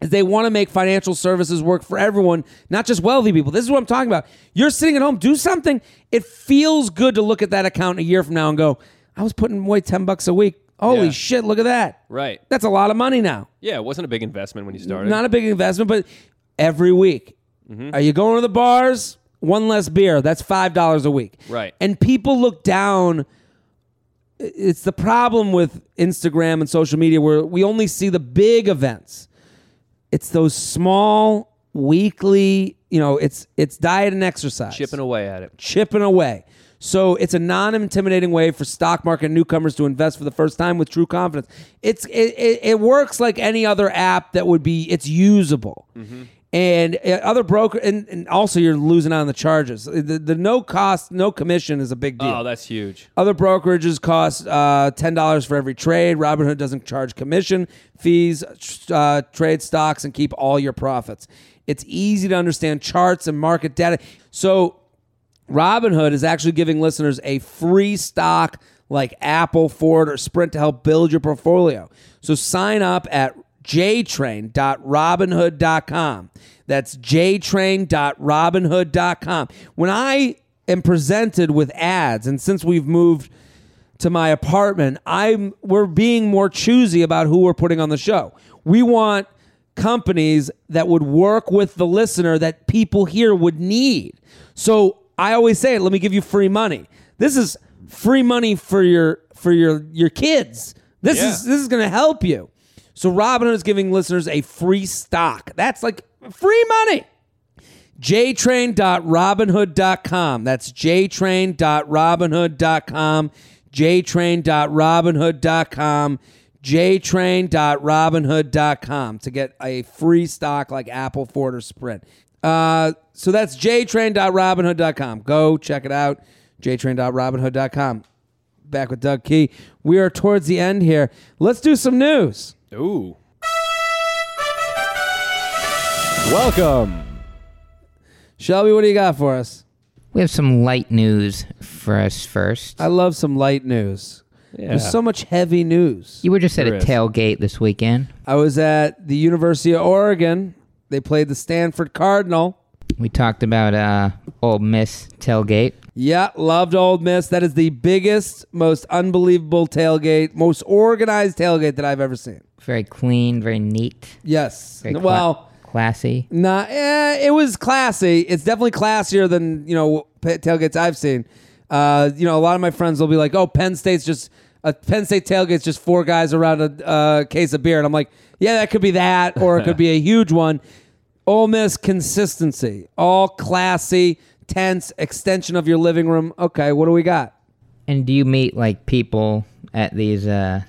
is they want to make financial services work for everyone, not just wealthy people. This is what I'm talking about. You're sitting at home, do something. It feels good to look at that account a year from now and go, I was putting away 10 bucks a week. Holy Yeah. shit, look at that. Right. That's a lot of money now. Yeah, it wasn't a big investment when you started. Not a big investment, but every week. Mm-hmm. Are you going to the bars? One less beer. That's $5 a week. Right. And people look down. It's the problem with Instagram and social media where we only see the big events. It's those small weekly, you know, it's it's diet and exercise. chipping away at it. chipping away. So it's a non-intimidating way for stock market newcomers to invest for the first time with true confidence. It's it, it, it works like any other app that would be. It's usable, mm-hmm. And uh, other broker and, and also you're losing on the charges. The, the no cost, no commission is a big deal. Oh, that's huge. Other brokerages cost uh, ten dollars for every trade. Robinhood doesn't charge commission fees, uh, trade stocks, and keep all your profits. It's easy to understand charts and market data. So Robinhood is actually giving listeners a free stock like Apple, Ford, or Sprint to help build your portfolio. So sign up at jtrain.robinhood.com. That's jtrain.robinhood.com. When I am presented with ads, and since we've moved to my apartment, I'm we're being more choosy about who we're putting on the show. We want companies that would work with the listener that people here would need. So I always say, let me give you free money. This is free money for your for your your kids. This Yeah. is this is going to help you. So Robinhood is giving listeners a free stock. That's like free money jtrain.robinhood.com. That's jtrain.robinhood.com. jtrain.robinhood.com. jtrain.robinhood.com to get a free stock like Apple, Ford, or Sprint. Uh, so that's jtrain.robinhood.com. Go check it out. jtrain.robinhood.com. Back with Doug Key. We are towards the end here. Let's do some news. Ooh. Welcome. Shelby, what do you got for us? We have some light news for us first. I love some light news. There's so much heavy news. you were just at There a is. tailgate this weekend. I was at the University of Oregon. They played the Stanford Cardinal. We talked about uh, Ole Miss tailgate. Yeah, loved Ole Miss. That is the biggest, most unbelievable tailgate, most organized tailgate that I've ever seen. Very clean, very neat, Yes. very cla- well, classy. nah, eh, it was classy. It's definitely classier than you know tailgates I've seen. Uh, you know, a lot of my friends will be like, "Oh, Penn State's just a Penn State tailgate's just four guys around a uh, case of beer," and I'm like, "Yeah, that could be that, or it could be a huge one." Ole Miss consistency, all classy, tense, extension of your living room. Okay, what do we got? And do you meet like people at these? Uh,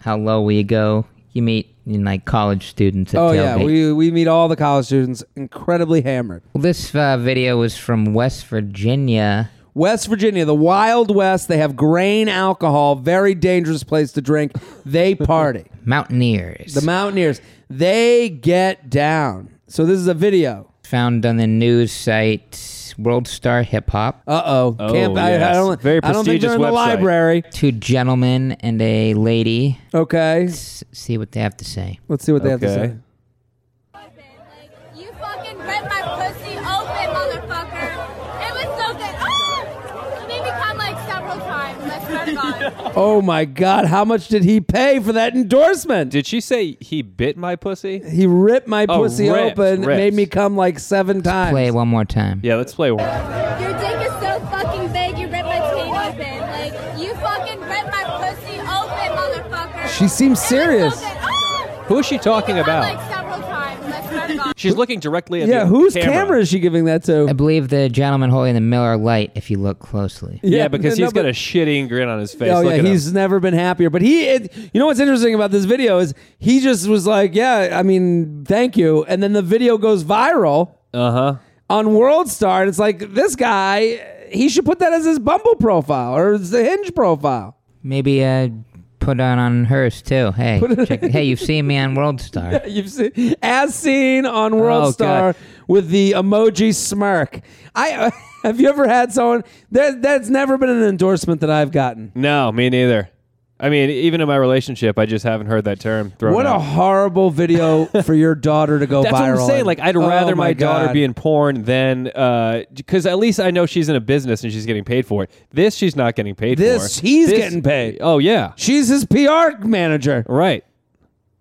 how low will you go? You meet you know, like college students at Oh tailgate. yeah, we we meet all the college students, incredibly hammered. well, this uh, video was from West Virginia. West Virginia, the Wild West. They have grain alcohol, very dangerous place to drink. They party. Mountaineers. the Mountaineers, they get down. So this is a video. found on the news site World Star Hip Hop. Uh oh. Can't I, I yes. don't. Very I don't think they're in the prestigious website. library. Two gentlemen and a lady. Okay. S- see what they have to say. Let's see what they have to Okay. say. Oh my God! How much did he pay for that endorsement? Did she say he bit my pussy? he ripped my Oh, pussy ripped, open, ripped. made me come like seven times. Play it one more time. Yeah, let's play one. More Your dick is so fucking big, you ripped my taint open. Like, you fucking ripped my pussy open, motherfucker. She seems serious. so good. Ah! Who is she talking Like about? several times. I swear to God. She's looking directly at Yeah, the whose camera. camera. is she giving that to? I believe the gentleman holding the Miller Lite, if you look closely. Yeah, because no, he's got but- a shitting grin on his face. Oh Look yeah, at him. he's never been happier. But he, it, you know what's interesting about this video is he just was like, "Yeah, I mean, thank you," and then the video goes viral Uh huh. on World Star, and it's like this guy, he should put that as his Bumble profile or his Hinge profile. Maybe uh, put on on hers too. Hey, check, hey, you've seen me on World Star. You've seen as seen on World Oh, Star God. with the emoji smirk. I uh, have you ever had someone that that's never been an endorsement that I've gotten. No, me neither. I mean, even in my relationship, I just haven't heard that term thrown What a horrible video for your daughter to go That's viral. what I'm saying. Like, I'd Oh rather my, daughter be in porn than uh, because at least I know she's in a business and she's getting paid for it. This, she's not getting paid This, for. he's getting paid. Oh yeah, She's his PR manager. right.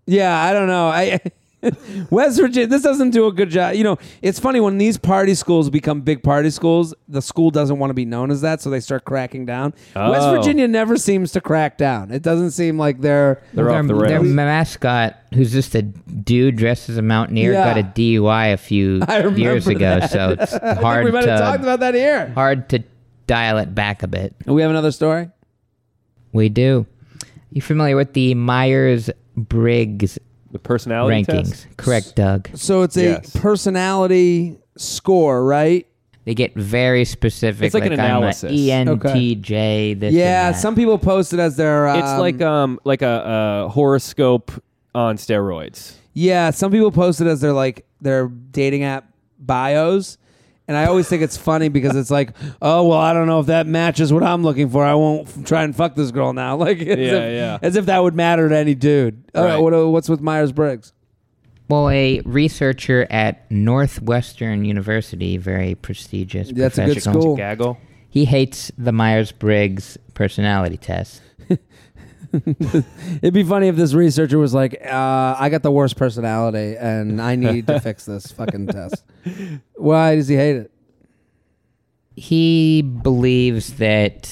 Yeah, I don't know. I West Virginia, this doesn't do a good job. You know, it's funny when these party schools become big party schools, the school doesn't want to be known as that, so they start cracking down. West Oh. Virginia never seems to crack down. It doesn't seem like they're. They're their, off the rails. their mascot, who's just a dude dressed as a mountaineer, Yeah. got a DUI a few I remember years ago. that. So it's hard we might have talked to about that here. hard to dial it back a bit. We have another story. We do. You familiar with the Myers Briggs The personality rankings? test. Correct, Doug. So it's a Yes. personality score, right? They get very specific. It's like an I'm a analysis. ENTJ. This Yeah, and that. some people post it as their. Um, It's like um like a, a horoscope on steroids. Yeah, some people post it as their like their dating app bios. And I always think it's funny because it's like, oh well, I don't know if that matches what I'm looking for. I won't f- try and fuck this girl now. Like, as Yeah, if, yeah. as if that would matter to any dude. All right, Right. what, uh, what's with Myers Briggs? Well, a researcher at Northwestern University, very prestigious. That's a good professional, school. Gaggle. He hates the Myers Briggs personality test. It'd be funny if this researcher was like, uh, I got the worst personality and I need to fix this fucking test. Why does he hate it? He believes that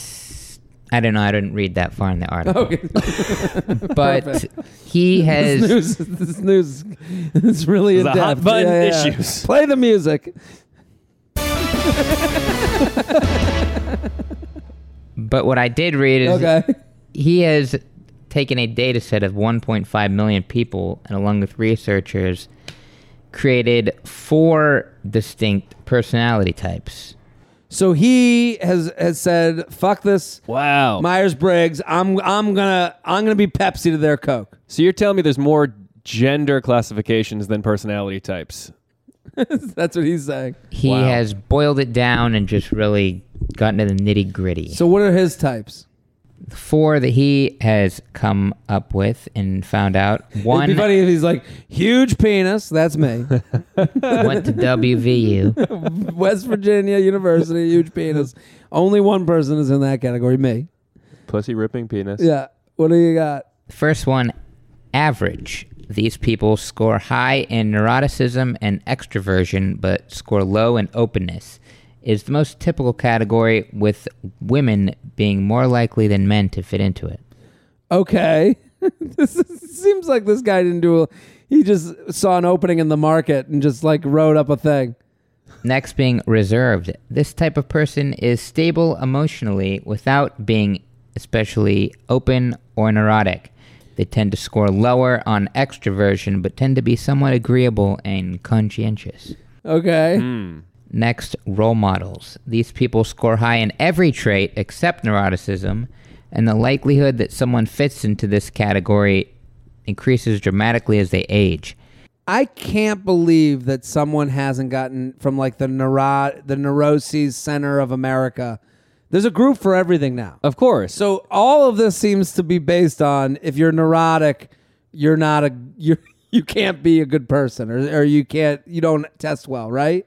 I don't know. I didn't read that far in the article, Okay. but he this has news, this news is really in The depth. hot button issues. Play the music. But what I did read is Okay. He has taken a data set of 1.5 million people and along with researchers created four distinct personality types. So he has has said, "Fuck this, Wow. Myers Briggs. I'm I'm gonna I'm gonna be Pepsi to their Coke." so you're telling me there's more gender classifications than personality types? That's what he's saying. He Wow. has boiled it down and just really gotten to the nitty gritty. So what are his types? The four that he has come up with and found out. It'd One be funny if he's like huge penis. That's me. went to WVU. West Virginia University, huge penis. Only one person is in that category. Me. Pussy ripping penis. Yeah. What do you got? First one, average. These people score high in neuroticism and extroversion, but score low in openness. Is the most typical category, with women being more likely than men to fit into it. Okay. this is, seems like this guy didn't do. A, he just saw an opening in the market and just like wrote up a thing. Next, being reserved. This type of person is stable emotionally without being especially open or neurotic. They tend to score lower on extroversion, but tend to be somewhat agreeable and conscientious. Okay. Hmm. Next, role models. These people score high in every trait except neuroticism, and the likelihood that someone fits into this category increases dramatically as they age. I can't believe that someone hasn't gotten from like the neuro- the neuroses center of America. There's a group for everything now. Of course. So all of this seems to be based on if you're neurotic, you're not a you you can't be a good person or or you can't you don't test well, right?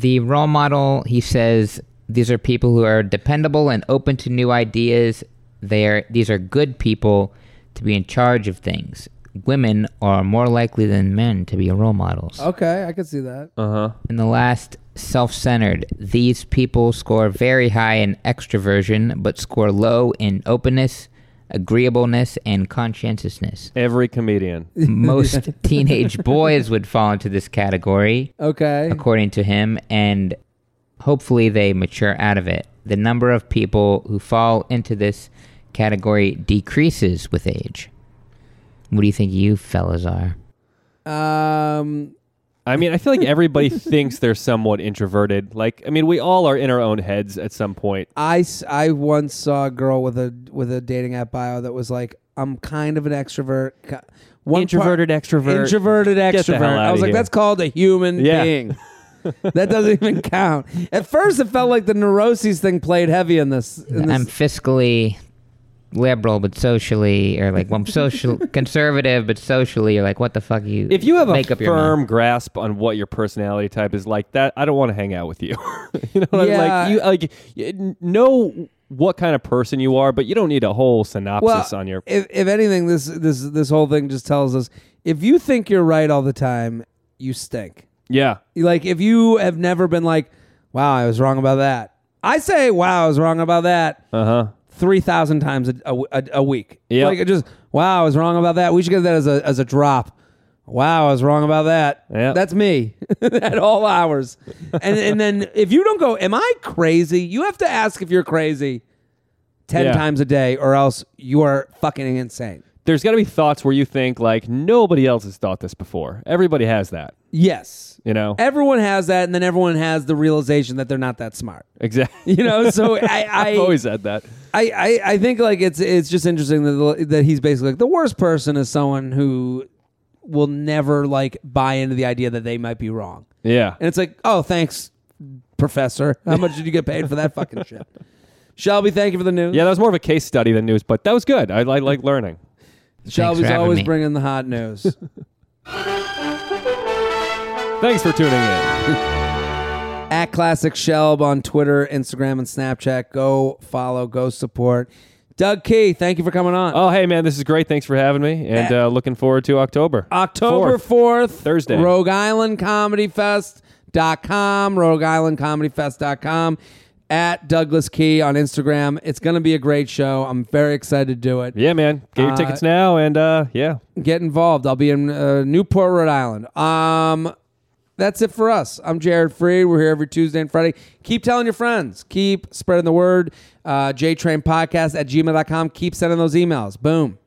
The role model, he says, these are people who are dependable and open to new ideas they are these are good people to be in charge of things. Women are more likely than men to be role models. Okay, I can see that. Uh huh. In the last, self centered. These people score very high in extroversion, but score low in openness, agreeableness, and conscientiousness. Every comedian. Most teenage boys would fall into this category, Okay. according to him, and hopefully they mature out of it. The number of people who fall into this category decreases with age. What do you think you fellas are? Um, I mean, I feel like everybody thinks they're somewhat introverted. Like, I mean, we all are in our own heads at some point. I, s- I once saw a girl with a with a dating app bio that was like, I'm kind of an extrovert. ki- One part- Introverted extrovert. Introverted Get the extrovert. hell I outta was like, here. that's called a human Yeah. being. that doesn't even count. At first, it felt like the neuroses thing played heavy in this. In this I'm fiscally liberal, but socially, or like, well, I'm social conservative, but socially, you're like, what the fuck? You If you have a firm grasp on what your personality type is like that, I don't want to hang out with you. you know, what I mean? Yeah. like you like know what kind of person you are, but you don't need a whole synopsis well, on your. if, if anything, this this this whole thing just tells us if you think you're right all the time, you stink. Yeah, Like if you have never been like, "Wow, I was wrong about that." I say, "Wow, I was wrong about that." uh huh. Three thousand times a, a, a- week. Yeah, like it just wow, I was wrong about that. We should get that as a as a drop. Wow, I was wrong about that. Yeah, That's me at all hours. And and then if you don't go, am I crazy? You have to ask if you're crazy ten Yeah. times a day, or else you are fucking insane. There's got to be thoughts where you think like nobody else has thought this before. Everybody has that. Yes, You know. everyone has that, and then everyone has the realization that they're not that smart. Exactly. You know, so I I, I've always said that. I, I, I think like it's it's just interesting that that he's basically like the worst person is someone who will never like buy into the idea that they might be wrong. Yeah. And it's like, oh, thanks, professor. How much did you get paid for that fucking shit? Shelby, thank you for the news. Yeah, that was more of a case study than news, but that was good. I, I like learning. Shelby's for always me. bringing the hot news. Thanks for tuning in. At Classic Shelb on Twitter, Instagram, and Snapchat. Go follow, go support. Doug Key, thank you for coming on. Oh, hey man, this is great. Thanks for having me, and uh, looking forward to October. October Fourth. 4th, Thursday. Rogue Island Comedy Fest.com, Rogue Island Comedy Fest.com, at Douglas Key on Instagram. It's going to be a great show. I'm very excited to do it. Yeah, man. Get your Uh, tickets now, and uh, yeah, Get involved. I'll be in uh, Newport, Rhode Island. Um, that's it for us. I'm Jared Freid. We're here every Tuesday and Friday. Keep telling your friends. Keep spreading the word. Uh, JTrain Podcast at gmail.com. Keep sending those emails. Boom.